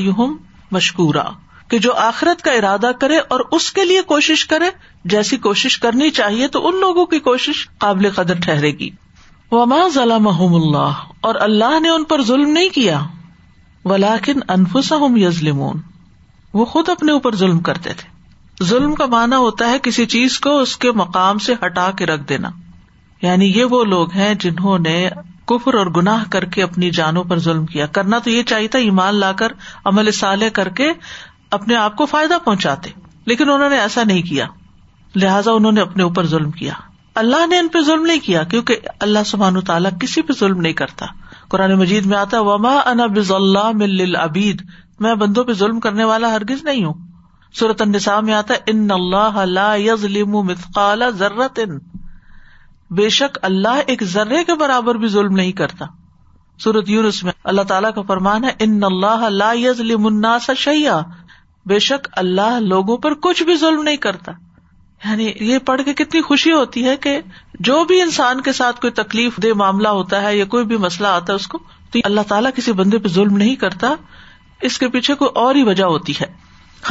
مشکورا، کہ جو آخرت کا ارادہ کرے اور اس کے لیے کوشش کرے، جیسی کوشش کرنی چاہیے تو ان لوگوں کی کوشش قابل قدر ٹھہرے گی۔ وما ضلع اللہ، اور اللہ نے ان پر ظلم نہیں کیا۔ ولاکن انفسا یزلمون وہ خود اپنے اوپر ظلم کرتے تھے۔ ظلم کا مانا ہوتا ہے کسی چیز کو اس کے مقام سے ہٹا کے رکھ دینا۔ یعنی یہ وہ لوگ ہیں جنہوں نے کفر اور گناہ کر کے اپنی جانوں پر ظلم کیا۔ کرنا تو یہ چاہیے تھا، ایمان لا کر، عمل سالے کر کے اپنے آپ کو فائدہ پہنچاتے۔ لیکن انہوں نے ایسا نہیں کیا۔ لہٰذا انہوں نے اپنے اوپر ظلم کیا۔ اللہ نے ان پہ ظلم نہیں کیا، کیونکہ اللہ سبحان تعالیٰ کسی پہ ظلم نہیں کرتا۔ قرآن مجید میں آتا وما انا بز اللہ مل ابید میں بندوں پہ ظلم کرنے والا ہرگز نہیں ہوں۔ صورت النساء میں آتا ان اللہ لا یظلم مثقال ذرت بے شک اللہ ایک ذرے کے برابر بھی ظلم نہیں کرتا۔ سورت یونس میں اللہ تعالیٰ کا فرمان ہے، ان اللہ لا یظلم الناس شیئا۔ بے شک اللہ لوگوں پر کچھ بھی ظلم نہیں کرتا۔ یعنی یہ پڑھ کے کتنی خوشی ہوتی ہے کہ جو بھی انسان کے ساتھ کوئی تکلیف دہ معاملہ ہوتا ہے یا کوئی بھی مسئلہ آتا ہے اس کو، تو اللہ تعالیٰ کسی بندے پہ ظلم نہیں کرتا۔ اس کے پیچھے کوئی اور ہی وجہ ہوتی ہے۔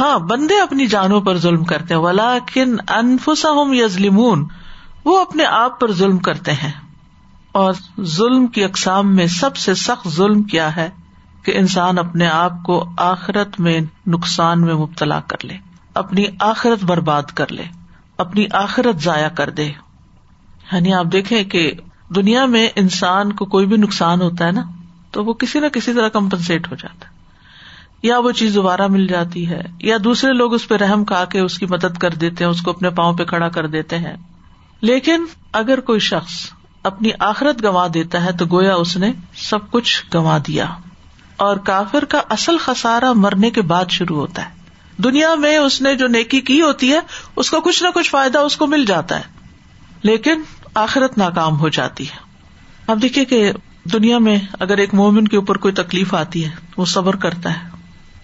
ہاں بندے اپنی جانوں پر ظلم کرتے ولا کن انفسا یزلیمون وہ اپنے آپ پر ظلم کرتے ہیں۔ اور ظلم کی اقسام میں سب سے سخت ظلم کیا ہے کہ انسان اپنے آپ کو آخرت میں نقصان میں مبتلا کر لے، اپنی آخرت برباد کر لے، اپنی آخرت ضائع کر دے۔ یعنی آپ دیکھیں کہ دنیا میں انسان کو کوئی بھی نقصان ہوتا ہے نا، تو وہ کسی نہ کسی طرح کمپنسیٹ ہو جاتا ہے۔ یا وہ چیز دوبارہ مل جاتی ہے، یا دوسرے لوگ اس پہ رحم کھا کے اس کی مدد کر دیتے ہیں، اس کو اپنے پاؤں پہ کھڑا کر دیتے ہیں۔ لیکن اگر کوئی شخص اپنی آخرت گنوا دیتا ہے تو گویا اس نے سب کچھ گنوا دیا۔ اور کافر کا اصل خسارا مرنے کے بعد شروع ہوتا ہے۔ دنیا میں اس نے جو نیکی کی ہوتی ہے، اس کو کچھ نہ کچھ فائدہ اس کو مل جاتا ہے۔ لیکن آخرت ناکام ہو جاتی ہے۔ اب دیکھیے کہ دنیا میں اگر ایک مومن کے اوپر کوئی تکلیف آتی ہے، وہ صبر کرتا ہے،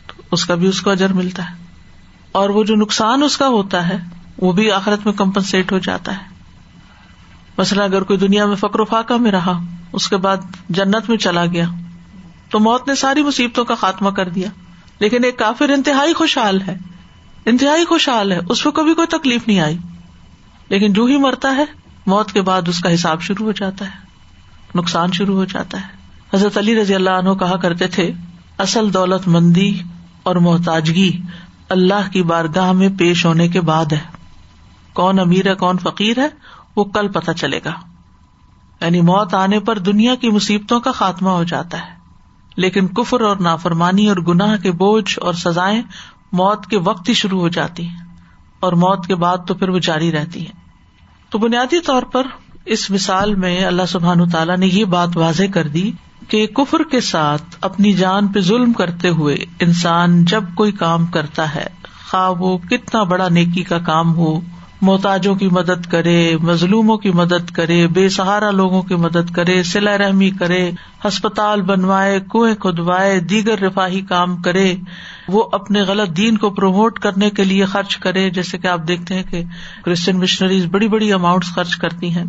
تو اس کا بھی اس کو اجر ملتا ہے۔ اور وہ جو نقصان اس کا ہوتا ہے، وہ بھی آخرت میں کمپنسیٹ ہو جاتا ہے۔ مثلاً اگر کوئی دنیا میں فکر و فاقہ میں رہا، اس کے بعد جنت میں چلا گیا، تو موت نے ساری مصیبتوں کا خاتمہ کر دیا۔ لیکن ایک کافر انتہائی خوشحال ہے، انتہائی خوشحال ہے، اس کو کبھی کوئی تکلیف نہیں آئی۔ لیکن جو ہی مرتا ہے، موت کے بعد اس کا حساب شروع ہو جاتا ہے، نقصان شروع ہو جاتا ہے۔ حضرت علی رضی اللہ عنہ کہا کرتے تھے، اصل دولت مندی اور محتاجگی اللہ کی بارگاہ میں پیش ہونے کے بعد ہے۔ کون امیر ہے، کون فقیر ہے وہ کل پتہ چلے گا۔ یعنی موت آنے پر دنیا کی مصیبتوں کا خاتمہ ہو جاتا ہے۔ لیکن کفر اور نافرمانی اور گناہ کے بوجھ اور سزائیں موت کے وقت ہی شروع ہو جاتی ہیں۔ اور موت کے بعد تو پھر وہ جاری رہتی ہیں۔ تو بنیادی طور پر اس مثال میں اللہ سبحان تعالیٰ نے یہ بات واضح کر دی کہ کفر کے ساتھ اپنی جان پہ ظلم کرتے ہوئے انسان جب کوئی کام کرتا ہے، خواہ وہ کتنا بڑا نیکی کا کام ہو محتاجوں کی مدد کرے، مظلوموں کی مدد کرے، بے سہارا لوگوں کی مدد کرے سلا رحمی کرے، ہسپتال بنوائے، کنویں کھدوائے، دیگر رفاہی کام کرے، وہ اپنے غلط دین کو پروموٹ کرنے کے لیے خرچ کرے، جیسے کہ آپ دیکھتے ہیں کہ کرسچن مشنریز بڑی بڑی اماؤنٹ خرچ کرتی ہیں۔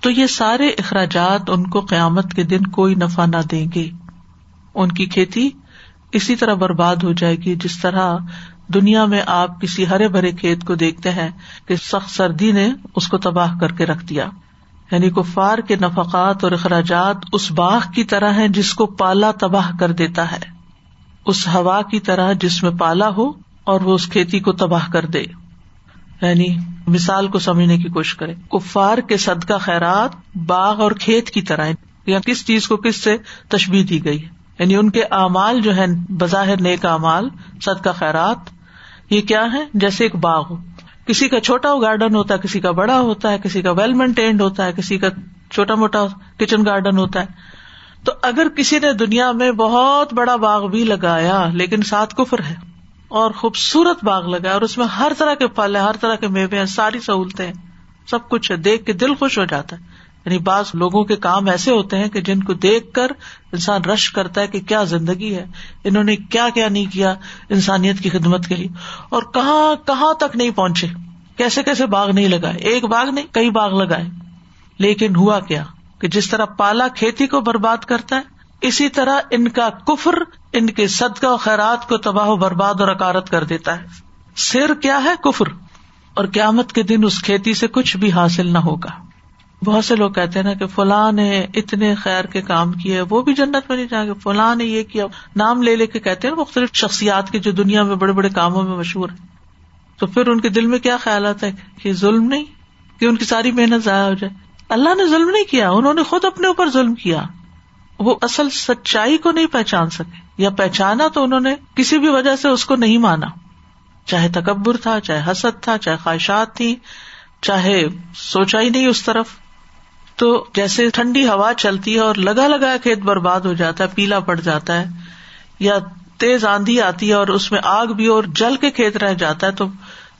تو یہ سارے اخراجات ان کو قیامت کے دن کوئی نفع نہ دیں گے۔ ان کی کھیتی اسی طرح برباد ہو جائے گی، جس طرح دنیا میں آپ کسی ہرے بھرے کھیت کو دیکھتے ہیں کہ سخت سردی نے اس کو تباہ کر کے رکھ دیا۔ یعنی کفار کے نفقات اور اخراجات اس باغ کی طرح ہے جس کو پالا تباہ کر دیتا ہے۔ اس ہوا کی طرح جس میں پالا ہو اور وہ اس کھیتی کو تباہ کر دے۔ یعنی مثال کو سمجھنے کی کوشش کرے کفار کے صدقہ خیرات باغ اور کھیت کی طرح یا کس چیز کو کس سے تشبیح دی گئی۔ یعنی ان کے اعمال جو ہے بظاہر نیک اعمال، صدقہ خیرات یہ کیا ہے؟ جیسے ایک باغ ہو۔ کسی کا چھوٹا گارڈن ہوتا ہے، کسی کا بڑا ہوتا ہے، کسی کا ویل مینٹینڈ ہوتا ہے، کسی کا چھوٹا موٹا کچن گارڈن ہوتا ہے۔ تو اگر کسی نے دنیا میں بہت بڑا باغ بھی لگایا، لیکن ساتھ کفر ہے اور خوبصورت باغ لگایا، اور اس میں ہر طرح کے پھل ہے ہر طرح کے میوے ہیں، ساری سہولتیں سب کچھ ہے، دیکھ کے دل خوش ہو جاتا ہے۔ یعنی بعض لوگوں کے کام ایسے ہوتے ہیں کہ جن کو دیکھ کر انسان رش کرتا ہے کہ کیا زندگی ہے، انہوں نے کیا کیا نہیں کیا انسانیت کی خدمت کے لیے۔ اور کہاں کہاں تک نہیں پہنچے؟ کیسے کیسے باغ نہیں لگائے؟ ایک باغ نہیں، کئی باغ لگائے۔ لیکن ہوا کیا کہ جس طرح پالا کھیتی کو برباد کرتا ہے، اسی طرح ان کا کفر ان کے صدقہ و خیرات کو تباہ و برباد اور اکارت کر دیتا ہے۔ سر کیا ہے کفر؟ اور قیامت کے دن اس کھیتی سے کچھ بھی حاصل نہ ہوگا۔ بہت سے لوگ کہتے ہیں نا کہ فلاں نے اتنے خیر کے کام کیے، وہ بھی جنت میں نہیں جائیں گے۔ فلاں نے یہ کیا، نام لے لے کے کہتے ہیں مختلف شخصیات کے جو دنیا میں بڑے بڑے کاموں میں مشہور ہے تو پھر ان کے دل میں کیا خیال آتا ہے؟ کہ ظلم نہیں، کہ ان کی ساری محنت ضائع ہو جائے۔ اللہ نے ظلم نہیں کیا، انہوں نے خود اپنے اوپر ظلم کیا۔ وہ اصل سچائی کو نہیں پہچان سکے، یا پہچانا تو انہوں نے کسی بھی وجہ سے اس کو نہیں مانا۔ چاہے تکبر تھا، چاہے حسد تھا، چاہے خواہشات تھی چاہے سوچا ہی نہیں اس طرف۔ تو جیسے ٹھنڈی ہوا چلتی ہے اور لگا لگا کھیت برباد ہو جاتا ہے، پیلا پڑ جاتا ہے، یا تیز آندھی آتی ہے اور اس میں آگ بھی اور جل کے کھیت رہ جاتا ہے، تو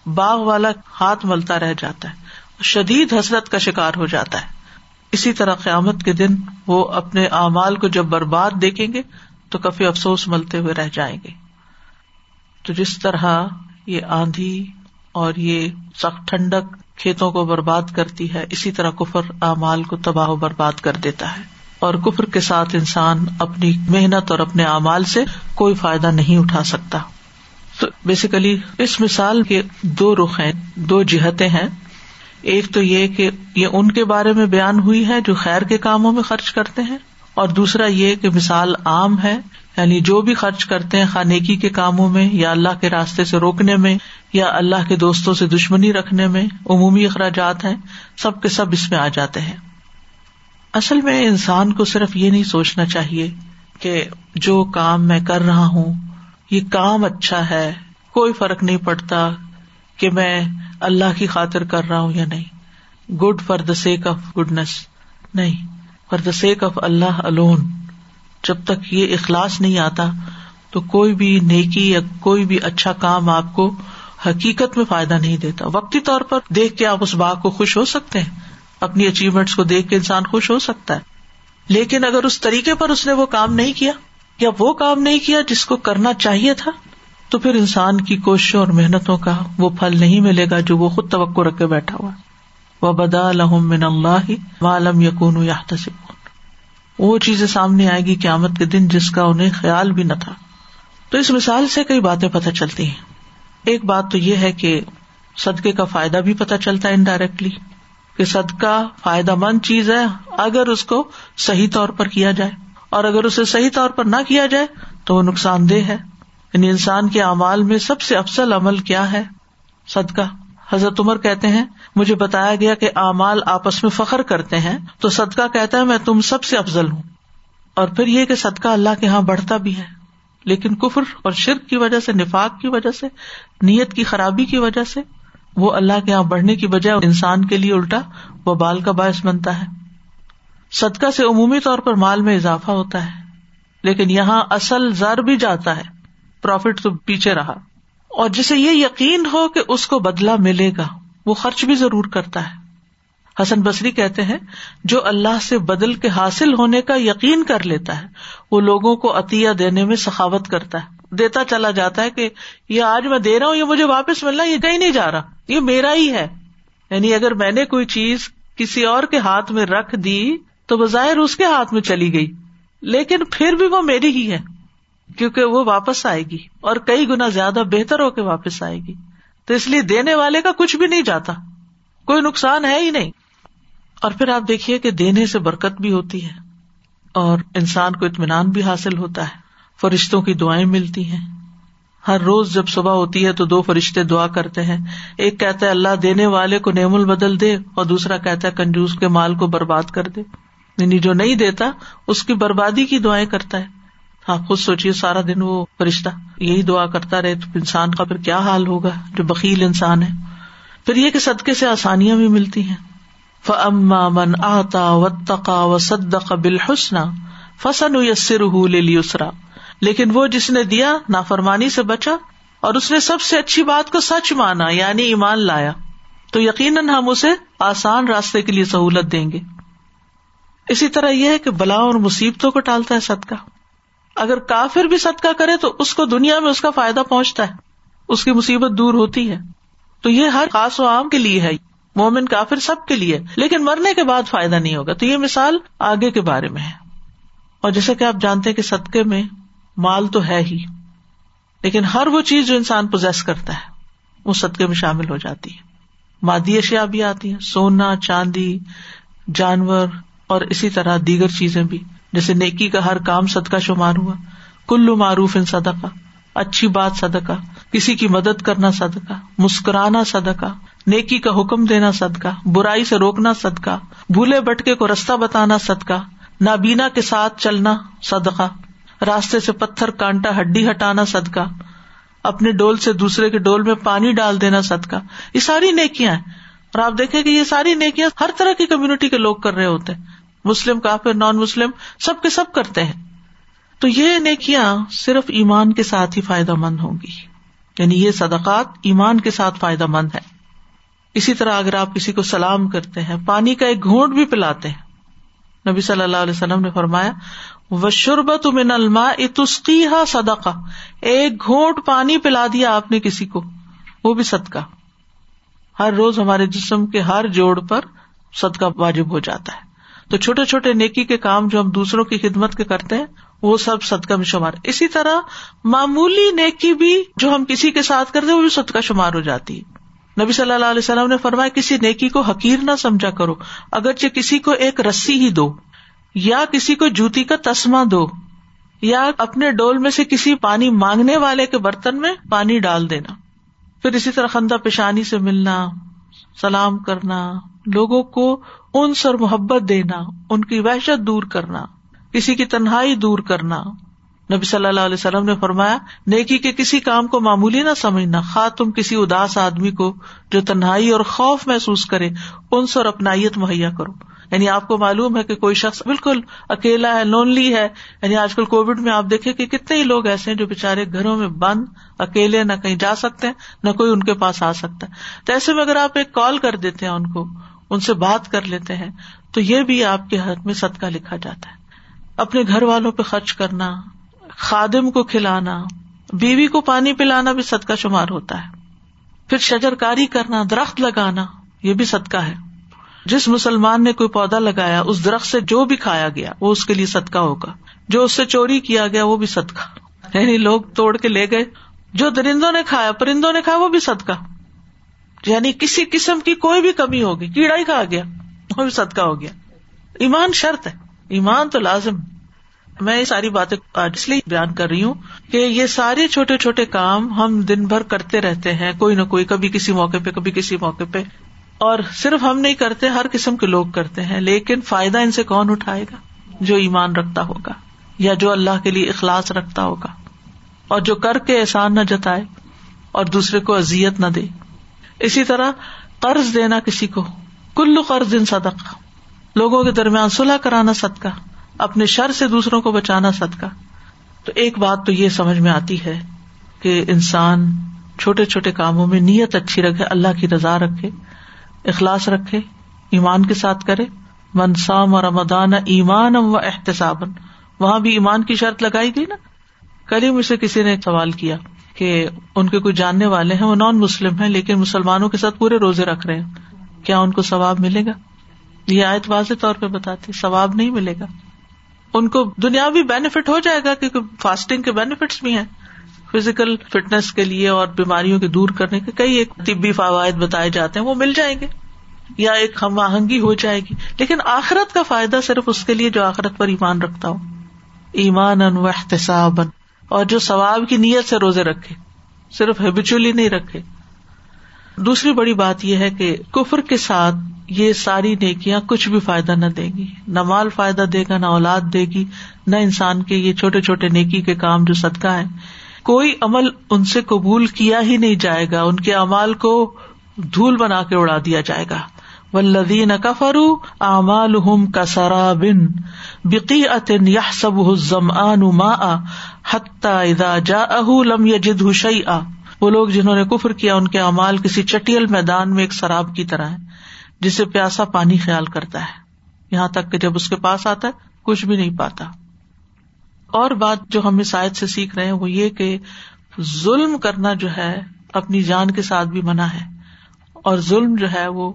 باغ والا ہاتھ ملتا رہ جاتا ہے، شدید حسرت کا شکار ہو جاتا ہے۔ اسی طرح قیامت کے دن وہ اپنے اعمال کو جب برباد دیکھیں گے، تو کافی افسوس ملتے ہوئے رہ جائیں گے۔ تو جس طرح یہ آندھی اور یہ سخت ٹھنڈک کھیتوں کو برباد کرتی ہے، اسی طرح کفر اعمال کو تباہ و برباد کر دیتا ہے۔ اور کفر کے ساتھ انسان اپنی محنت اور اپنے اعمال سے کوئی فائدہ نہیں اٹھا سکتا۔ تو بیسیکلی اس مثال کے دو رخ ہیں، دو جہتیں ہیں۔ ایک تو یہ کہ یہ ان کے بارے میں بیان ہوئی ہے جو خیر کے کاموں میں خرچ کرتے ہیں، اور دوسرا یہ کہ مثال عام ہے یعنی جو بھی خرچ کرتے ہیں خانیکی کے کاموں میں یا اللہ کے راستے سے روکنے میں یا اللہ کے دوستوں سے دشمنی رکھنے میں عمومی اخراجات ہیں، سب کے سب اس میں آ جاتے ہیں۔ اصل میں انسان کو صرف یہ نہیں سوچنا چاہیے کہ جو کام میں کر رہا ہوں، یہ کام اچھا ہے، کوئی فرق نہیں پڑتا کہ میں اللہ کی خاطر کر رہا ہوں یا نہیں۔ Good for the sake of goodness نہیں for the sake of Allah alone جب تک یہ اخلاص نہیں آتا تو کوئی بھی نیکی یا کوئی بھی اچھا کام آپ کو حقیقت میں فائدہ نہیں دیتا۔ وقتی طور پر دیکھ کے آپ اس باغ کو خوش ہو سکتے ہیں۔ اپنی اچیومنٹس کو دیکھ کے انسان خوش ہو سکتا ہے۔ لیکن اگر اس طریقے پر اس نے وہ کام نہیں کیا، یا وہ کام نہیں کیا جس کو کرنا چاہیے تھا، تو پھر انسان کی کوششوں اور محنتوں کا وہ پھل نہیں ملے گا جو وہ خود توقع رکھ کے بیٹھا ہوا وہ بدا من اللہ معلوم یقون یا وہ چیزیں سامنے آئے گی قیامت کے دن جس کا انہیں خیال بھی نہ تھا۔ تو اس مثال سے کئی باتیں پتہ چلتی ہیں۔ ایک بات تو یہ ہے کہ صدقے کا فائدہ بھی پتہ چلتا ہے انڈائریکٹلی کہ صدقہ فائدہ مند چیز ہے اگر اس کو صحیح طور پر کیا جائے اور اگر اسے صحیح طور پر نہ کیا جائے تو وہ نقصان دہ ہے۔ یعنی انسان کے اعمال میں سب سے افسل عمل کیا ہے؟ صدقہ۔ حضرت عمر کہتے ہیں، مجھے بتایا گیا کہ اعمال آپس میں فخر کرتے ہیں تو صدقہ کہتا ہے، میں تم سب سے افضل ہوں۔ اور پھر یہ کہ صدقہ اللہ کے یہاں بڑھتا بھی ہے۔ لیکن کفر اور شرک کی وجہ سے، نفاق کی وجہ سے، نیت کی خرابی کی وجہ سے، وہ اللہ کے یہاں بڑھنے کی وجہ انسان کے لیے الٹا، وہ بال کا باعث بنتا ہے۔ صدقہ سے عمومی طور پر مال میں اضافہ ہوتا ہے۔ لیکن یہاں اصل زر بھی جاتا ہے۔ پروفٹ تو پیچھے رہا۔ اور جسے یہ یقین ہو کہ اس کو بدلا ملے گا، وہ خرچ بھی ضرور کرتا ہے۔ حسن بصری کہتے ہیں، جو اللہ سے بدل کے حاصل ہونے کا یقین کر لیتا ہے، وہ لوگوں کو عطیہ دینے میں سخاوت کرتا ہے۔ دیتا چلا جاتا ہے کہ یہ آج میں دے رہا ہوں، یہ مجھے واپس ملنا یہ کہیں نہیں جا رہا، یہ میرا ہی ہے۔ یعنی اگر میں نے کوئی چیز کسی اور کے ہاتھ میں رکھ دی، تو بظاہر اس کے ہاتھ میں چلی گئی۔ لیکن پھر بھی وہ میری ہی ہے، کیونکہ وہ واپس آئے گی اور کئی گنا زیادہ بہتر ہو کے واپس آئے گی۔ تو اس لیے دینے والے کا کچھ بھی نہیں جاتا، کوئی نقصان ہے ہی نہیں۔ اور پھر آپ دیکھیے کہ دینے سے برکت بھی ہوتی ہے اور انسان کو اطمینان بھی حاصل ہوتا ہے۔ فرشتوں کی دعائیں ملتی ہیں۔ ہر روز جب صبح ہوتی ہے تو دو فرشتے دعا کرتے ہیں۔ ایک کہتا ہے، اللہ دینے والے کو نیم البدل دے، اور دوسرا کہتا ہے، کنجوس کے مال کو برباد کر دے۔ یعنی جو نہیں دیتا، اس کی بربادی کی دعائیں کرتا ہے۔ آپ خود سوچیے سارا دن وہ فرشتہ یہی دعا کرتا رہے تو انسان کا پھر کیا حال ہوگا جو بکیل انسان ہے؟ پھر یہ کہ صدقے سے آسانیاں بھی ملتی ہیں۔ فما من آتا و تقا و صد قبل فسن یسر لیکن وہ جس نے دیا، نافرمانی سے بچا اور اس نے سب سے اچھی بات کو سچ مانا یعنی ایمان لایا۔ تو یقیناً ہم اسے آسان راستے کے لیے سہولت دیں گے۔ اسی طرح یہ ہے کہ بلا اور مصیبتوں کو ٹالتا ہے صدقہ۔ اگر کافر بھی صدقہ کرے تو اس کو دنیا میں اس کا فائدہ پہنچتا ہے۔ اس کی مصیبت دور ہوتی ہے۔ تو یہ ہر خاص و عام کے لیے ہے۔ مومن کافر سب کے لیے، لیکن مرنے کے بعد فائدہ نہیں ہوگا۔ تو یہ مثال آگے کے بارے میں ہے۔ اور جیسا کہ آپ جانتے ہیں کہ صدقے میں مال تو ہے ہی، لیکن ہر وہ چیز جو انسان پوزیس کرتا ہے، وہ صدقے میں شامل ہو جاتی ہے۔ مادی اشیاء بھی آتی ہیں، سونا، چاندی، جانور، اور اسی طرح دیگر چیزیں بھی۔ جیسے نیکی کا ہر کام صدقہ شمار ہوا۔ کلو معروف ان صدقہ، اچھی بات صدقہ، کسی کی مدد کرنا صدقہ، مسکرانا صدقہ۔ نیکی کا حکم دینا صدقہ، برائی سے روکنا صدقہ، بھولے بٹکے کو رستہ بتانا صدقہ، نابینا کے ساتھ چلنا صدقہ، راستے سے پتھر کانٹا ہڈی ہٹانا صدقہ، اپنے ڈول سے دوسرے کے ڈول میں پانی ڈال دینا صدقہ۔ یہ ساری نیکیاں ہیں۔ اور آپ دیکھیں کہ یہ ساری نیکیاں ہر طرح کی کمیونٹی کے لوگ کر رہے ہوتے ہیں۔ مسلم، کافر نان مسلم سب کے سب کرتے ہیں۔ تو یہ نیکیاں صرف ایمان کے ساتھ ہی فائدہ مند ہوں گی۔ یعنی یہ صدقات ایمان کے ساتھ فائدہ مند ہے اسی طرح اگر آپ کسی کو سلام کرتے ہیں، پانی کا ایک گھونٹ بھی پلاتے ہیں۔ نبی صلی اللہ علیہ وسلم نے فرمایا و شربت من الما اتسقی صدقہ ایک گھونٹ پانی پلا دیا آپ نے کسی کو، وہ بھی صدقہ۔ ہر روز ہمارے جسم کے ہر جوڑ پر صدقہ واجب ہو جاتا ہے۔ تو چھوٹے چھوٹے نیکی کے کام جو ہم دوسروں کی خدمت کے کرتے ہیں، وہ سب صدقہ میں شمار۔ اسی طرح معمولی نیکی بھی جو ہم کسی کے ساتھ کرتے وہ بھی صدقہ شمار ہو جاتی ہے۔ نبی صلی اللہ علیہ وسلم نے فرمایا، کسی نیکی کو حقیر نہ سمجھا کرو، اگرچہ کسی کو ایک رسی ہی دو، یا کسی کو جوتی کا تسما دو، یا اپنے ڈول میں سے کسی پانی مانگنے والے کے برتن میں پانی ڈال دینا۔ پھر اسی طرح خندہ پیشانی سے ملنا، سلام کرنا، لوگوں کو ان سر محبت دینا، ان کی وحشت دور کرنا، کسی کی تنہائی دور کرنا۔ نبی صلی اللہ علیہ وسلم نے فرمایا، نیکی کے کسی کام کو معمولی نہ سمجھنا خا تم کسی اداس آدمی کو جو تنہائی اور خوف محسوس کرے ان سے اپنائیت مہیا کرو۔ یعنی آپ کو معلوم ہے کہ کوئی شخص بالکل اکیلا ہے لونلی ہے۔ یعنی آج کل کووڈ میں آپ دیکھیں کہ کتنے ہی لوگ ایسے ہیں جو بےچارے گھروں میں بند، اکیلے نہ کہیں جا سکتے ہیں، نہ کوئی ان کے پاس آ سکتا ہے۔ تو ایسے میں اگر آپ ایک کال کر دیتے ہیں ان کو، ان سے بات کر لیتے ہیں، تو یہ بھی آپ کے حق میں صدقہ لکھا جاتا ہے۔ اپنے گھر والوں پہ خرچ کرنا خادم کو کھلانا، بیوی کو پانی پلانا بھی صدقہ شمار ہوتا ہے۔ پھر شجر کاری کرنا، درخت لگانا، یہ بھی صدقہ ہے۔ جس مسلمان نے کوئی پودا لگایا، اس درخت سے جو بھی کھایا گیا، وہ اس کے لیے صدقہ ہوگا۔ جو اس سے چوری کیا گیا، وہ بھی صدقہ۔ یعنی لوگ توڑ کے لے گئے۔ جو درندوں نے کھایا، پرندوں نے کھایا، وہ بھی صدقہ۔ یعنی کسی قسم کی کوئی بھی کمی ہوگی، کیڑا ہی کھا گیا، وہ بھی صدقہ ہو گیا۔ ایمان شرط ہے۔ ایمان تو لازم میں یہ ساری باتیں اس لیے بیان کر رہی ہوں کہ یہ سارے چھوٹے چھوٹے کام ہم دن بھر کرتے رہتے ہیں، کوئی نہ کوئی، کبھی کسی موقع پہ، کبھی کسی موقع پہ۔ اور صرف ہم نہیں کرتے، ہر قسم کے لوگ کرتے ہیں، لیکن فائدہ ان سے کون اٹھائے گا؟ جو ایمان رکھتا ہوگا، یا جو اللہ کے لیے اخلاص رکھتا ہوگا۔ اور جو کر کے احسان نہ جتائے اور دوسرے کو ازیت نہ دے۔ اسی طرح قرض دینا کسی کو کلو قرض ان صدق لوگوں کے درمیان صلاح کرانا صدقہ۔ اپنے شر سے دوسروں کو بچانا صدقہ۔ تو ایک بات تو یہ سمجھ میں آتی ہے کہ انسان چھوٹے چھوٹے کاموں میں نیت اچھی رکھے، اللہ کی رضا رکھے، اخلاص رکھے، ایمان کے ساتھ کرے۔ منسام اور رمدان ایمان و احتساب وہاں بھی ایمان کی شرط لگائی گئی نا۔ کل ہی مجھ سے کسی نے سوال کیا کہ ان کے کوئی جاننے والے ہیں، وہ نان مسلم ہیں، لیکن مسلمانوں کے ساتھ پورے روزے رکھ رہے ہیں۔ کیا ان کو ثواب ملے گا؟ یہ آیت واضح طور پہ بتاتے ثواب نہیں ملے گا۔ ان کو دنیاوی بینیفٹ ہو جائے گا کیونکہ فاسٹنگ کے بینیفٹس بھی ہیں۔ فزیکل فٹنس کے لیے اور بیماریوں کے دور کرنے کے کئی ایک طبی فوائد بتائے جاتے ہیں، وہ مل جائیں گے۔ یا ایک ہم آہنگی ہو جائے گی۔ لیکن آخرت کا فائدہ صرف اس کے لیے جو آخرت پر ایمان رکھتا ہو۔ ایمان ان و احتساب اور جو ثواب کی نیت سے روزے رکھے، صرف ہیبیچلی نہیں رکھے۔ دوسری بڑی بات یہ ہے کہ کفر کے ساتھ یہ ساری نیکیاں کچھ بھی فائدہ نہ دے گی۔ نہ مال فائدہ دے گا، نہ اولاد دے گی، نہ انسان کے یہ چھوٹے چھوٹے نیکی کے کام جو صدقہ ہے کوئی عمل ان سے قبول کیا ہی نہیں جائے گا، ان کے امال کو دھول بنا کے اڑا دیا جائے گا۔ ولدین کفرو امال ہم کا سرا بن بقی اتن یا سب زم ما ادا جا اہ لم یجد شعی وہ لوگ جنہوں نے کفر کیا، ان کے امال کسی چٹیل میدان میں ایک شراب کی طرح ہے جسے پیاسا پانی خیال کرتا ہے۔ یہاں تک کہ جب اس کے پاس آتا ہے، کچھ بھی نہیں پاتا۔ اور بات جو ہم اس آیت سے سیکھ رہے ہیں، وہ یہ کہ ظلم کرنا جو ہے، اپنی جان کے ساتھ بھی منع ہے۔ اور ظلم جو ہے، وہ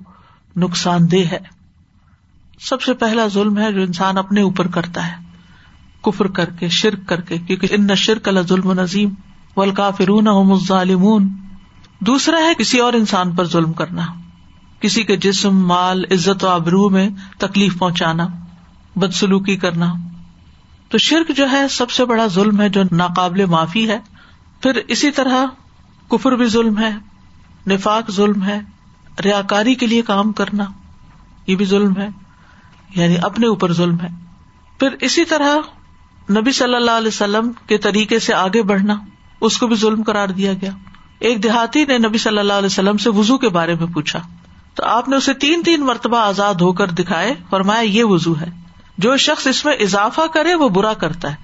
نقصان دہ ہے۔ سب سے پہلا ظلم ہے جو انسان اپنے اوپر کرتا ہے۔ کفر کر کے، شرک کر کے، کیونکہ ان شرک اللہ ظلم و نظیم ولکا فرون ظالمون دوسرا ہے کسی اور انسان پر ظلم کرنا۔ کسی کے جسم، مال، عزت و ابرو میں تکلیف پہنچانا، بدسلوکی کرنا۔ تو شرک جو ہے، سب سے بڑا ظلم ہے جو ناقابل معافی ہے۔ پھر اسی طرح کفر بھی ظلم ہے، نفاق ظلم ہے ریا کاری کے لیے کام کرنا، یہ بھی ظلم ہے یعنی اپنے اوپر ظلم ہے۔ پھر اسی طرح نبی صلی اللہ علیہ وسلم کے طریقے سے آگے بڑھنا۔ اس کو بھی ظلم قرار دیا گیا۔ ایک دیہاتی نے نبی صلی اللہ علیہ وسلم سے وزو کے بارے میں پوچھا۔ تو آپ نے اسے تین تین مرتبہ آزاد ہو کر دکھائے، فرمایا یہ وزو ہے۔ جو شخص اس میں اضافہ کرے وہ برا کرتا ہے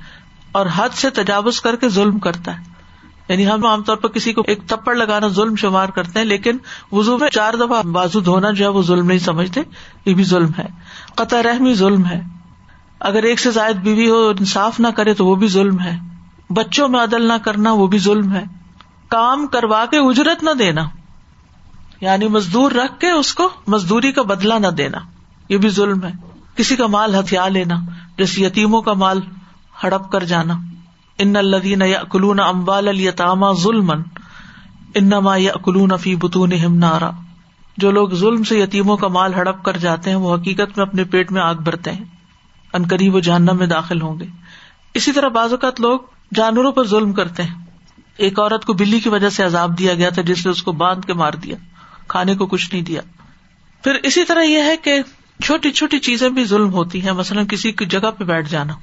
اور حد سے تجاوز کر کے ظلم کرتا ہے۔ یعنی ہم عام طور پر کسی کو ایک تھپڑ لگانا ظلم شمار کرتے ہیں، لیکن وزو میں چار دفعہ بازو دھونا جو ہے وہ ظلم نہیں سمجھتے، یہ بھی ظلم ہے۔ قطع رحمی ظلم ہے۔ اگر ایک سے زائد بیوی ہو، انصاف نہ کرے تو وہ بھی ظلم ہے۔ بچوں میں عدل نہ کرنا وہ بھی ظلم ہے۔ کام کروا کے اجرت نہ دینا۔ یعنی مزدور رکھ کے اس کو مزدوری کا بدلا نہ دینا۔ یہ بھی ظلم ہے۔ کسی کا مال ہتھیار لینا، جیسے یتیموں کا مال ہڑپ کر جانا۔ ان الدین یا کلون امبال التاما ظلم انما یا کلون فی بتون نارا۔ جو لوگ ظلم سے یتیموں کا مال ہڑپ کر جاتے ہیں، وہ حقیقت میں اپنے پیٹ میں آگ بھرتے ہیں۔ انکری وہ جہنم میں داخل ہوں گے۔ اسی طرح بعض اوقات لوگ جانوروں پر ظلم کرتے ہیں۔ ایک عورت کو بلی کی وجہ سے عذاب دیا گیا تھا، جس نے اس کو باندھ کے مار دیا، کھانے کو کچھ نہیں دیا۔ پھر اسی طرح یہ ہے کہ چھوٹی چھوٹی چیزیں بھی ظلم ہوتی ہیں، مثلاً کسی کی جگہ پہ بیٹھ جانا۔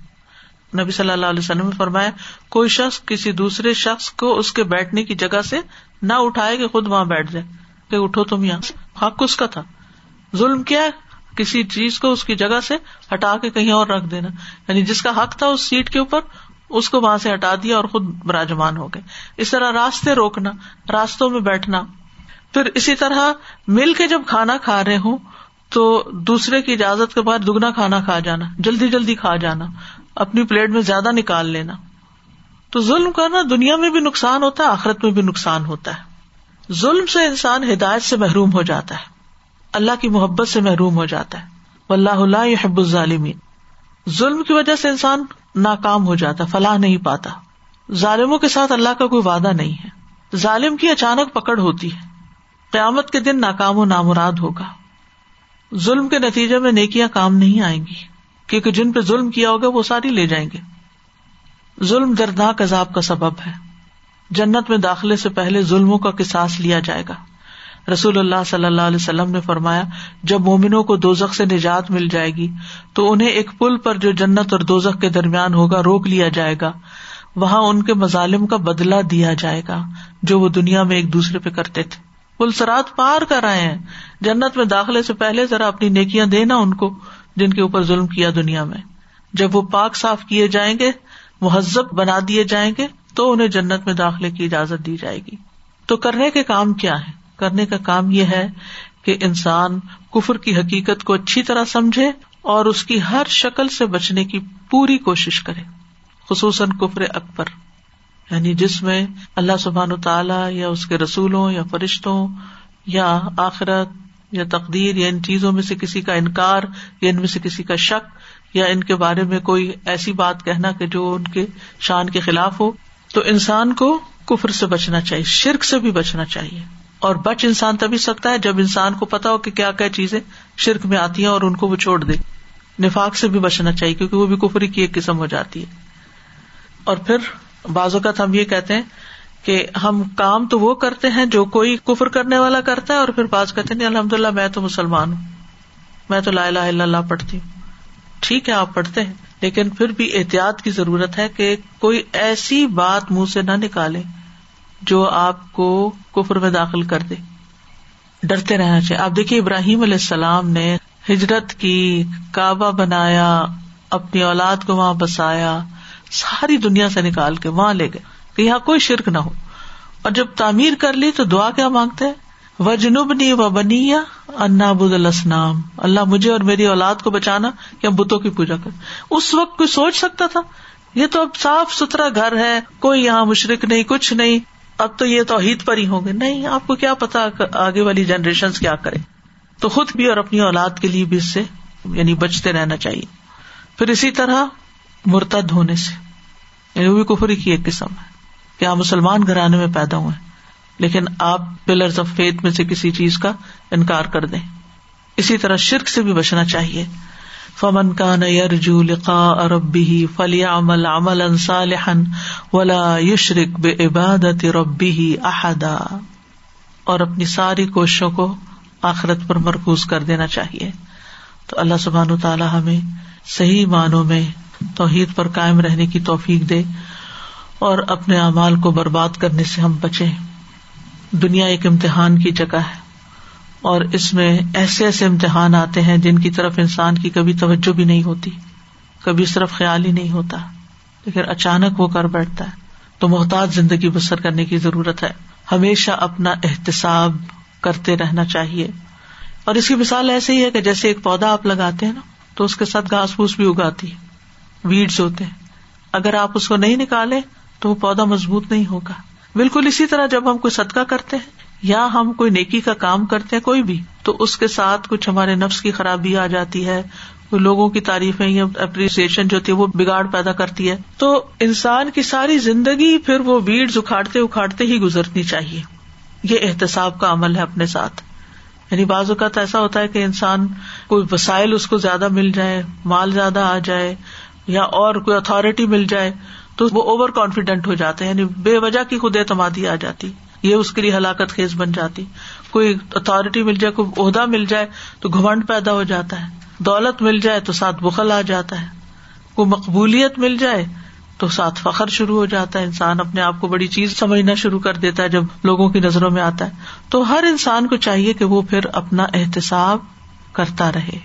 نبی صلی اللہ علیہ وسلم نے فرمایا، کوئی شخص، کسی دوسرے شخص کو اس کے بیٹھنے کی جگہ سے نہ اٹھائے کہ خود وہاں بیٹھ جائے، کہ اٹھو تم یہاں حق اس کا تھا۔ ظلم کیا ہے؟ کسی چیز کو اس کی جگہ سے ہٹا کے کہیں اور رکھ دینا۔ یعنی جس کا حق تھا، اس سیٹ کے اوپر اس کو وہاں سے ہٹا دیا اور خود براجمان ہو گئے۔ اس طرح راستے روکنا، راستوں میں بیٹھنا۔ پھر اسی طرح مل کے جب کھانا کھا رہے ہوں، تو دوسرے کی اجازت کے بعد دگنا کھانا کھا جانا، جلدی جلدی کھا جانا، اپنی پلیٹ میں زیادہ نکال لینا۔ تو ظلم کرنا دنیا میں بھی نقصان ہوتا ہے، آخرت میں بھی نقصان ہوتا ہے۔ ظلم سے انسان ہدایت سے محروم ہو جاتا ہے۔ اللہ کی محبت سے محروم ہو جاتا ہے۔ اللہ اللہ حب الظالمین۔ ظلم کی وجہ سے انسان ناکام ہو جاتا، فلاح نہیں پاتا۔ ظالموں کے ساتھ اللہ کا کوئی وعدہ نہیں ہے۔ ظالم کی اچانک پکڑ ہوتی ہے۔ قیامت کے دن ناکام و نامراد ہوگا۔ ظلم کے نتیجے میں نیکیاں کام نہیں آئیں گی۔ کیونکہ جن پہ ظلم کیا ہوگا، وہ ساری لے جائیں گے۔ ظلم دردناک عذاب کا سبب ہے۔ جنت میں داخلے سے پہلے ظلموں کا کساس لیا جائے گا۔ رسول اللہ صلی اللہ علیہ وسلم نے فرمایا، جب مومنوں کو دوزخ سے نجات مل جائے گی، تو انہیں ایک پل پر جو جنت اور دوزخ کے درمیان ہوگا روک لیا جائے گا۔ وہاں ان کے مظالم کا بدلا دیا جائے گا، جو وہ دنیا میں ایک دوسرے پہ کرتے تھے۔ پل سرات پار کر آئے ہیں۔ جنت میں داخلے سے پہلے ذرا اپنی نیکیاں دینا ان کو، جن کے اوپر ظلم کیا دنیا میں۔ جب وہ پاک صاف کیے جائیں گے، مہذب بنا دیے جائیں گے، تو انہیں جنت میں داخلے کی اجازت دی جائے گی۔ تو کرنے کے کام کیا ہے کرنے کا کام یہ ہے کہ انسان کفر کی حقیقت کو اچھی طرح سمجھے اور اس کی ہر شکل سے بچنے کی پوری کوشش کرے، خصوصاً کفر اکبر۔ یعنی جس میں اللہ سبحان تعالیٰ یا اس کے رسولوں یا فرشتوں یا آخرت یا تقدیر یا ان چیزوں میں سے کسی کا انکار یا ان میں سے کسی کا شک یا ان کے بارے میں کوئی ایسی بات کہنا کہ جو ان کے شان کے خلاف ہو، تو انسان کو کفر سے بچنا چاہیے، شرک سے بھی بچنا چاہیے۔ اور بچ انسان تبھی سکتا ہے جب انسان کو پتا ہو کہ کیا کیا چیزیں شرک میں آتی ہیں اور ان کو وہ چھوڑ دے۔ نفاق سے بھی بچنا چاہیے کیونکہ وہ بھی کفری کی ایک قسم ہو جاتی ہے۔ اور پھر بعض اوقات ہم یہ کہتے ہیں کہ ہم کام تو وہ کرتے ہیں جو کوئی کفر کرنے والا کرتا ہے اور پھر بات کہتے ہیں الحمد للہ میں تو مسلمان ہوں۔ میں تو لا الہ الا اللہ پڑھتی ہوں۔ ٹھیک ہے، آپ پڑھتے ہیں، لیکن پھر بھی احتیاط کی ضرورت ہے کہ کوئی ایسی بات منہ سے نہ نکالے۔ جو آپ کو کفر میں داخل کر دے۔ ڈرتے رہنا چاہیے۔ آپ دیکھیے ابراہیم علیہ السلام نے ہجرت کی، کعبہ بنایا، اپنی اولاد کو وہاں بسایا، ساری دنیا سے نکال کے وہاں لے گئے۔ کہ یہاں کوئی شرک نہ ہو۔ اور جب تعمیر کر لی تو دعا کیا مانگتے و جنوبنی و بنیا انا بد السلام اللہ مجھے اور میری اولاد کو بچانا کہ ہم بتوں کی پوجا کر اس وقت کوئی سوچ سکتا تھا؟ یہ تو اب صاف ستھرا گھر ہے، کوئی یہاں مشرق نہیں، کچھ نہیں۔ اب تو یہ توحید پر ہی ہوں گے۔ نہیں، آپ کو کیا پتا آگے والی جنریشن کیا کرے تو خود بھی اور اپنی اولاد کے لیے بھی اس سے یعنی بچتے رہنا چاہیے۔ پھر اسی طرح مرتد ہونے سے یعنی وہ بھی کفری کی ایک قسم ہے کہ آپ مسلمان گھرانے میں پیدا ہوئے، لیکن آپ پلرز آف فیتھ میں سے کسی چیز کا انکار کر دیں۔ اسی طرح شرک سے بھی بچنا چاہیے۔ فمن کا نیرجو لقا ربی فلی عمل عمل ولا یشرک بے عبادت ربی احدا اور اپنی ساری کوششوں کو آخرت پر مرکوز کر دینا چاہیے۔ تو اللہ سبحان تعالیٰ ہمیں صحیح معنوں میں توحید پر قائم رہنے کی توفیق دے اور اپنے اعمال کو برباد کرنے سے ہم بچے دنیا ایک امتحان کی جگہ ہے۔ اور اس میں ایسے ایسے امتحان آتے ہیں جن کی طرف انسان کی کبھی توجہ بھی نہیں ہوتی، کبھی اس طرف خیال ہی نہیں ہوتا لیکن اچانک وہ کر بیٹھتا ہے۔ تو محتاط زندگی بسر کرنے کی ضرورت ہے۔ ہمیشہ اپنا احتساب کرتے رہنا چاہیے۔ اور اس کی مثال ایسے ہی ہے کہ جیسے ایک پودا آپ لگاتے ہیں نا، تو اس کے ساتھ گھاس پھوس بھی اگاتی ہے ویڈس ہوتے ہیں۔ اگر آپ اس کو نہیں نکالے تو وہ پودا مضبوط نہیں ہوگا۔ بالکل اسی طرح جب ہم کوئی صدقہ کرتے ہیں یا ہم کوئی نیکی کا کام کرتے ہیں کوئی بھی، تو اس کے ساتھ کچھ ہمارے نفس کی خرابی آ جاتی ہے لوگوں کی تعریفیں یا اپریسیشن جو ہوتی ہے وہ بگاڑ پیدا کرتی ہے۔ تو انسان کی ساری زندگی پھر وہ بیڈ اکھاڑتے اکھاڑتے ہی گزرنی چاہیے۔ یہ احتساب کا عمل ہے اپنے ساتھ۔ یعنی بعض اوقات ایسا ہوتا ہے کہ انسان کوئی وسائل اس کو زیادہ مل جائے، مال زیادہ آ جائے یا اور کوئی اتارٹی مل جائے تو وہ اوور کانفیڈینٹ ہو جاتے ہیں یعنی بے وجہ کی خود اعتمادی آ جاتی۔ یہ اس کے لیے ہلاکت خیز بن جاتی۔ کوئی اتارٹی مل جائے، کوئی عہدہ مل جائے تو گھمنڈ پیدا ہو جاتا ہے۔ دولت مل جائے تو ساتھ بخل آ جاتا ہے۔ کوئی مقبولیت مل جائے تو ساتھ فخر شروع ہو جاتا ہے۔ انسان اپنے آپ کو بڑی چیز سمجھنا شروع کر دیتا ہے جب لوگوں کی نظروں میں آتا ہے۔ تو ہر انسان کو چاہیے کہ وہ پھر اپنا احتساب کرتا رہے۔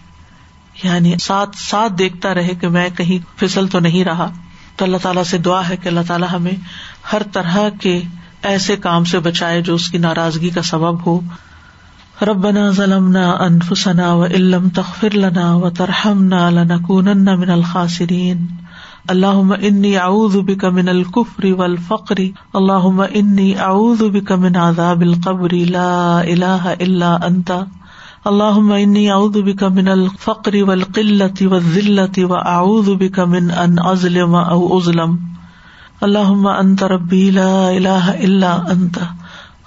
یعنی ساتھ ساتھ دیکھتا رہے کہ میں کہیں پھسل تو نہیں رہا۔ تو اللہ تعالیٰ سے دعا ہے کہ اللہ تعالیٰ ہمیں ہر طرح کے ایسے کام سے بچائے جو اس کی ناراضگی کا سبب ہو۔ ربنا ضلعنا انفسنا و علم تخفر لنا و ترہم نہ لنکون من الخاصرین اللہ انی اعوذ بک من الکفر والفقر۔ اللہ انی اعوذ بک من عذاب القبر۔ لا الہ الا انت۔ اللہ انی اعوذ بک من الفقر والقلة والذلة واعوذ بک من ان اظلم او اظلم۔ اللہ انت ربی لا الہ الا انت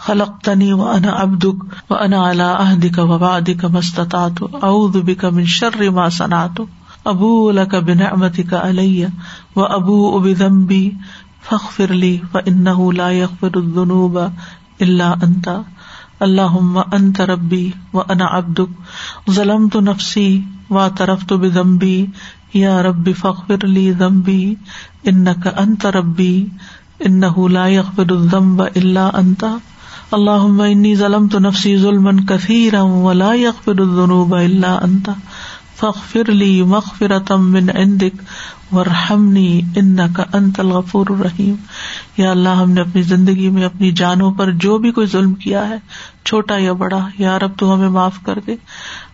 خلقتنی وانا عبدک وانا على عهدك ووعدك ما استطعت. اعوذ بک من شر ما صنعت. ابو الک بنعمتی کا علیہ و ابو اب ذمبی فخ فرلی لا يغفر الذنوب الا انت. اللهم انت ربی و انا عبدک. ظلمت نفسی و طرفت بذنبی یا رب فخر علی ضمبی ان کا انت ربی ان لا يغفر الذنب الا انت اللهم انی تو نفسی ظلم کثیر ولا يغفر الذنوب اللہ انتا فخر لی مغفرتم من عندک ورحمنی ان کا انت الغفور الرحیم یا اللہ ہم نے اپنی زندگی میں اپنی جانوں پر جو بھی کوئی ظلم کیا ہے، چھوٹا یا بڑا، یا رب تو ہمیں معاف کر دے۔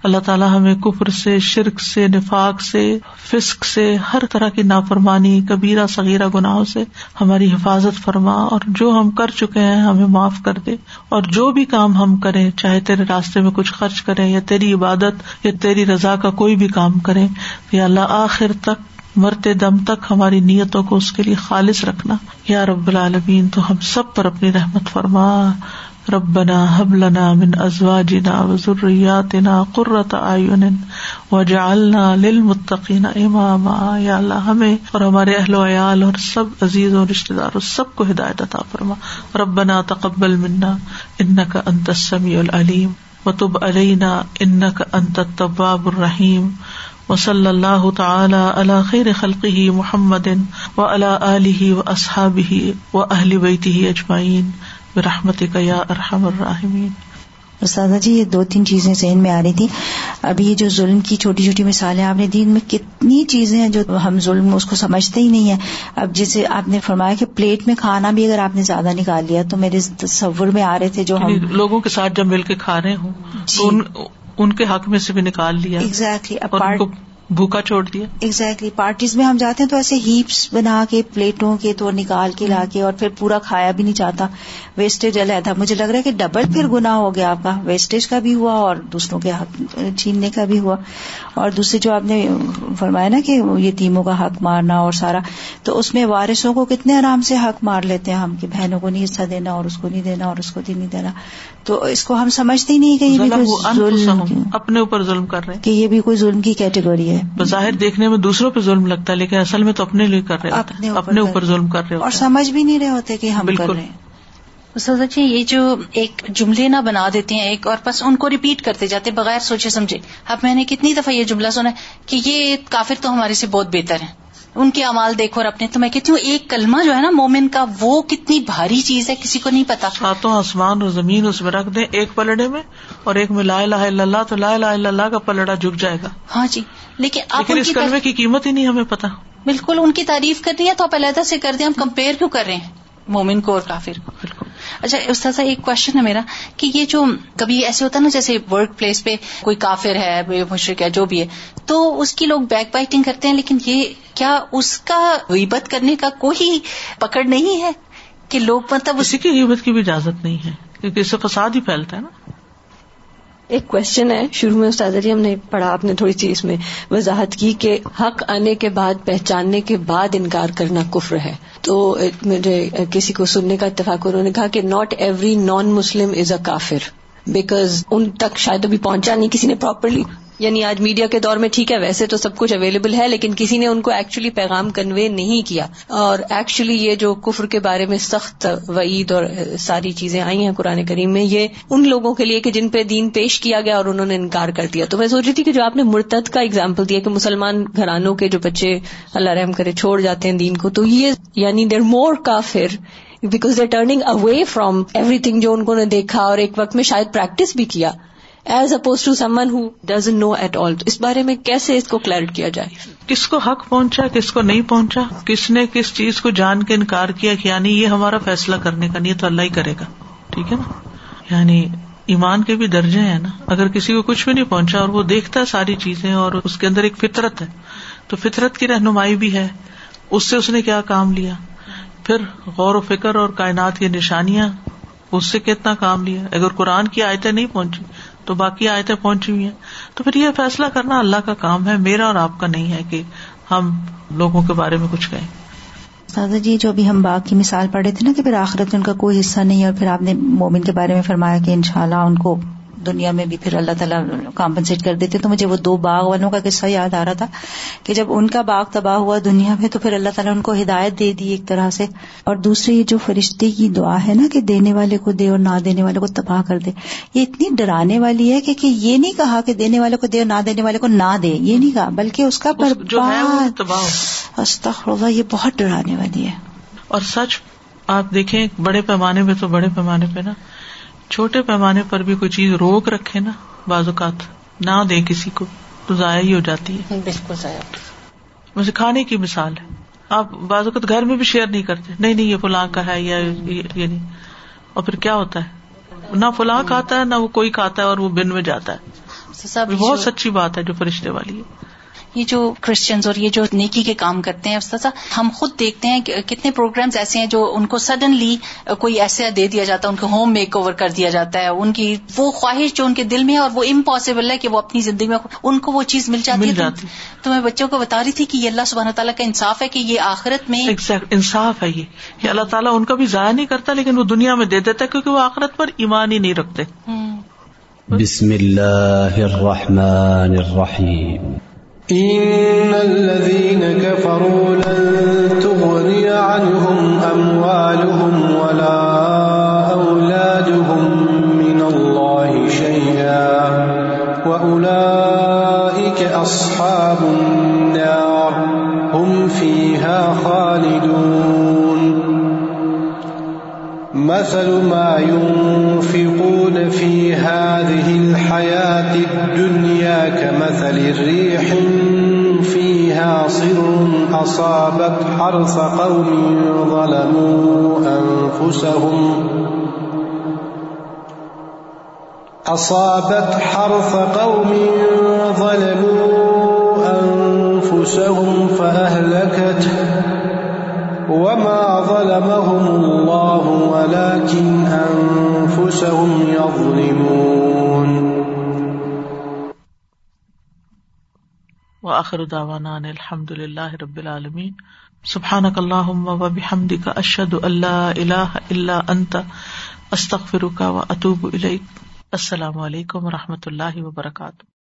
اللہ تعالیٰ ہمیں کفر سے، شرک سے، نفاق سے، فسق سے، ہر طرح کی نافرمانی، کبیرہ، صغیرہ گناہوں سے ہماری حفاظت فرما اور جو ہم کر چکے ہیں ہمیں معاف کر دے۔ اور جو بھی کام ہم کریں، چاہے تیرے راستے میں کچھ خرچ کریں یا تیری عبادت یا تیری رضا کا کوئی بھی کام کریں، یا اللہ آخر تک مرتے دم تک ہماری نیتوں کو اس کے لیے خالص رکھنا۔ یا رب العالمین، تو ہم سب پر اپنی رحمت فرما۔ ربنا حب لنا من ازواجنا وذرياتنا قرة اعين واجعلنا للمتقين اماما۔ یا اللہ، ہمیں اور ہمارے اہل و عیال اور سب عزیز اور رشتے دار سب کو ہدایت عطا فرما۔ ربنا تقبل منا انك انت السميع العليم وتب علينا انك انت التواب الرحيم وصلی اللہ تعالی علی خیر خلقه محمد و علی آلہ و اصحابہ و اہل بیتہ اجمعین برحمتک یا ارحم الراحمین۔ استاذہ جی یہ دو تین چیزیں ذہن میں آ رہی تھی ابھی یہ جو ظلم کی چھوٹی چھوٹی مثالیں آپ نے دی ان میں کتنی چیزیں ہیں جو ہم ظلم اس کو سمجھتے ہی نہیں ہیں۔ اب جیسے آپ نے فرمایا کہ پلیٹ میں کھانا بھی اگر آپ نے زیادہ نکال لیا تو میرے تصور میں آ رہے تھے جو ہم یعنی لوگوں کے ساتھ جب مل کے کھا رہے ہوں جی۔ تو ان, ان کے حق میں سے بھی نکال لیا ایگزیکٹلی اور ان کو بھوکا چھوڑ دیا۔ ایگزیکٹلی پارٹیز میں ہم جاتے ہیں تو ایسے ہیپس بنا کے پلیٹوں کے تو نکال کے لا کے اور پھر پورا کھایا بھی نہیں چاہتا ویسٹیج علیحدہ۔ مجھے لگ رہا ہے کہ ڈبل پھر گنا ہو گیا آپ کا۔ ویسٹیج کا بھی ہوا اور دوسروں کے حق چھیننے کا بھی ہوا۔ اور دوسرے جو آپ نے فرمایا نا کہ یہ تیموں کا حق مارنا اور سارا تو اس میں وارثوں کو کتنے آرام سے حق مار لیتے ہیں ہم کہ بہنوں کو نہیں حصہ دینا اور اس کو نہیں دینا اور اس کو نہیں دینا۔ تو اس کو ہم سمجھتے ہی نہیں کہ یہ بھی ظلم کوئی ظلم اپنے اوپر ظلم کر رہے ہیں۔ کہ یہ بھی کوئی ظلم کی کیٹیگری ہے۔ بظاہر دیکھنے میں دوسروں پہ ظلم لگتا ہے لیکن اصل میں تو اپنے لیے کر رہے اپنے ہیں اوپر اپنے کر- اوپر ظلم کر رہے اور سمجھ بھی نہیں رہے ہوتے کہ ہم کر بالکل۔ رہے ہیں۔ استاد جی یہ جو ایک جملے نہ بنا دیتے ہیں ایک اور بس ان کو ریپیٹ کرتے جاتے بغیر سوچے سمجھے۔ اب میں نے کتنی دفعہ یہ جملہ سنا ہے کہ یہ کافر تو ہمارے سے بہت بہتر ہیں۔ ان کے امال دیکھو اور اپنے تو میں کہتی ہوں ایک کلمہ جو ہے نا مومن کا وہ کتنی بھاری چیز ہے کسی کو نہیں پتا۔ ساتوں آسمان اور زمین اس میں رکھ دیں ایک پلڑے میں اور ایک میں لا الہ الا اللہ تو لا الہ الا اللہ کا پلڑا جھک جائے گا۔ ہاں جی لیکن آپ اس کلمے کی قیمت ہی نہیں ہمیں پتا۔ بالکل ان کی تعریف کرنی ہے تو آپ علیحدہ سے کر دیں ہم کمپیئر کیوں کر رہے ہیں؟ مومن کو اور کافر کو۔ بالکل۔ اچھا استاذہ، ایک کوشچن ہے میرا کہ یہ جو کبھی ایسے ہوتا ہے نا، جیسے ورک پلیس پہ کوئی کافر ہے مشرق ہے، جو بھی ہے، تو اس کی لوگ بیک بائٹنگ کرتے ہیں، لیکن یہ کیا اس کا غیبت کرنے کا کوئی پکڑ نہیں ہے کہ لوگ مطلب اسی کی غیبت کی بھی اجازت نہیں ہے، کیونکہ اس سے فساد ہی پھیلتا ہے نا۔ ایک کوشچن ہے۔ شروع میں استاد علی جی ہم نے پڑھا، آپ نے تھوڑی سی اس میں وضاحت کی کہ حق آنے کے بعد، پہچاننے کے بعد انکار کرنا کفر ہے۔ تو مجھے کسی کو سننے کا اتفاق انہوں نے کہا کہ not every non Muslim is a kafir because in تک شاید ابھی پہنچا نہیں، کسی نے پراپرلی یعنی آج میڈیا کے دور میں ٹھیک ہے، ویسے تو سب کچھ اویلیبل ہے، لیکن کسی نے ان کو ایکچولی پیغام کنوے نہیں کیا۔ اور ایکچولی یہ جو کفر کے بارے میں سخت وعید اور ساری چیزیں آئی ہیں قرآن کریم میں، یہ ان لوگوں کے لیے کہ جن پہ دین پیش کیا گیا اور انہوں نے انکار کر دیا۔ تو میں سوچ رہی تھی کہ جو آپ نے مرتد کا اگزامپل دیا کہ مسلمان گھرانوں کے جو بچے اللہ رحم کرے چھوڑ جاتے ہیں دین کو، تو یہ یعنی they're more kafir because they turning away from everything جو ان کو نے دیکھا اور ایک وقت میں شاید پریکٹس بھی کیا ایز اپوز ٹو سمن ہو ڈزن نو ایٹ آل اس بارے میں کیسے اس کو کلیئر کیا جائے؟ کس کو حق پہنچا، کس کو نہیں پہنچا، کس نے کس چیز کو جان کے انکار کیا کہ یعنی یہ ہمارا فیصلہ کرنے کا نہیں تو اللہ ہی کرے گا؟ ٹھیک ہے نا؟ یعنی ایمان کے بھی درجے ہیں نا۔ اگر کسی کو کچھ بھی نہیں پہنچا اور وہ دیکھتا ہے ساری چیزیں اور اس کے اندر ایک فطرت ہے، تو فطرت کی رہنمائی بھی ہے۔ اس سے اس نے کیا کام لیا؟ پھر غور و فکر اور کائنات کی نشانیاں، اس سے کتنا کام لیا؟ اگر قرآن کی آیتیں نہیں پہنچی، تو باقی آیتیں پہنچی ہوئی ہیں۔ تو پھر یہ فیصلہ کرنا اللہ کا کام ہے، میرا اور آپ کا نہیں ہے کہ ہم لوگوں کے بارے میں کچھ کہیں۔ سادہ جی جو ابھی ہم باغ کی مثال پڑھے تھے نا کہ پھر آخرت میں ان کا کوئی حصہ نہیں ہے اور پھر آپ نے مومن کے بارے میں فرمایا کہ انشاءاللہ ان کو دنیا میں بھی پھر اللہ تعالیٰ کمپنسیٹ کر دیتے تو مجھے وہ دو باغ والوں کا قصہ یاد آ رہا تھا کہ جب ان کا باغ تباہ ہوا دنیا میں تو پھر اللہ تعالیٰ ان کو ہدایت دے دی ایک طرح سے اور دوسری یہ جو فرشتے کی دعا ہے نا کہ دینے والے کو دے اور نہ دینے والے کو تباہ کر دے یہ اتنی ڈرانے والی ہے کہ, کہ یہ نہیں کہا کہ دینے والے کو دے اور نہ دینے والے کو نہ دے یہ نہیں کہا بلکہ اس کا برباد استغفر یہ بہت ڈرانے والی ہے۔ اور سچ آپ دیکھیں بڑے پیمانے پہ تو بڑے پیمانے پہ نا۔ چھوٹے پیمانے پر بھی کوئی چیز روک رکھے نا بعض اوقات نہ دے کسی کو تو ضائع ہی ہو جاتی ہے۔ بالکل صحیح ویسے کھانے کی مثال ہے۔ آپ بعض اوقات گھر میں بھی شیئر نہیں کرتے نہیں نہیں یہ فلاں کا ہے یا یہ نہیں۔ اور پھر کیا ہوتا ہے؟ نہ فلاں کھاتا ہے نہ وہ کوئی کھاتا ہے اور وہ بن میں جاتا ہے۔ بہت سچی بات ہے جو فرشتے والی ہے۔ یہ جو کرسچنز اور یہ جو نیکی کے کام کرتے ہیں استاذہ ہم خود دیکھتے ہیں کہ کتنے پروگرامز ایسے ہیں جو ان کو سڈنلی کوئی ایسا دے دیا جاتا ہے ان کو ہوم میک اوور کر دیا جاتا ہے ان کی وہ خواہش جو ان کے دل میں ہے اور وہ امپاسبل ہے کہ وہ اپنی زندگی میں ان کو وہ چیز مل جاتی مل ہے جاتی۔ تو میں بچوں کو بتا رہی تھی کہ یہ اللہ سبحانہ تعالیٰ کا انصاف ہے کہ یہ آخرت میں ایگزیکٹ انصاف ہے یہ۔ کہ اللہ تعالیٰ ان کا بھی ضائع نہیں کرتا لیکن وہ دنیا میں دے دیتا ہے کیونکہ وہ آخرت پر ایمان ہی نہیں رکھتے۔ بسم الله الرحمن الرحيم إن الذين كفروا لن تغني عنهم أموالهم ولا أولادهم من الله شيئا وأولئك أصحاب النار هم فيها خالدون مثل ما ينفقون في هذه الحياة الدنيا كمثل الريح فيها صر أصابت حرث قوم ظلموا أنفسهم أصابت حرث قوم ظلموا أنفسهم فأهلكته وما ظلمهم الله ولكن أنفسهم يظلمون وآخر دعوانا أن الحمد لله رب العالمين سبحانك اللهم وبحمدك أشهد أن لا إله إلا أنت أستغفرك وأتوب إليك السلام علیکم و رحمۃ اللہ وبرکاتہ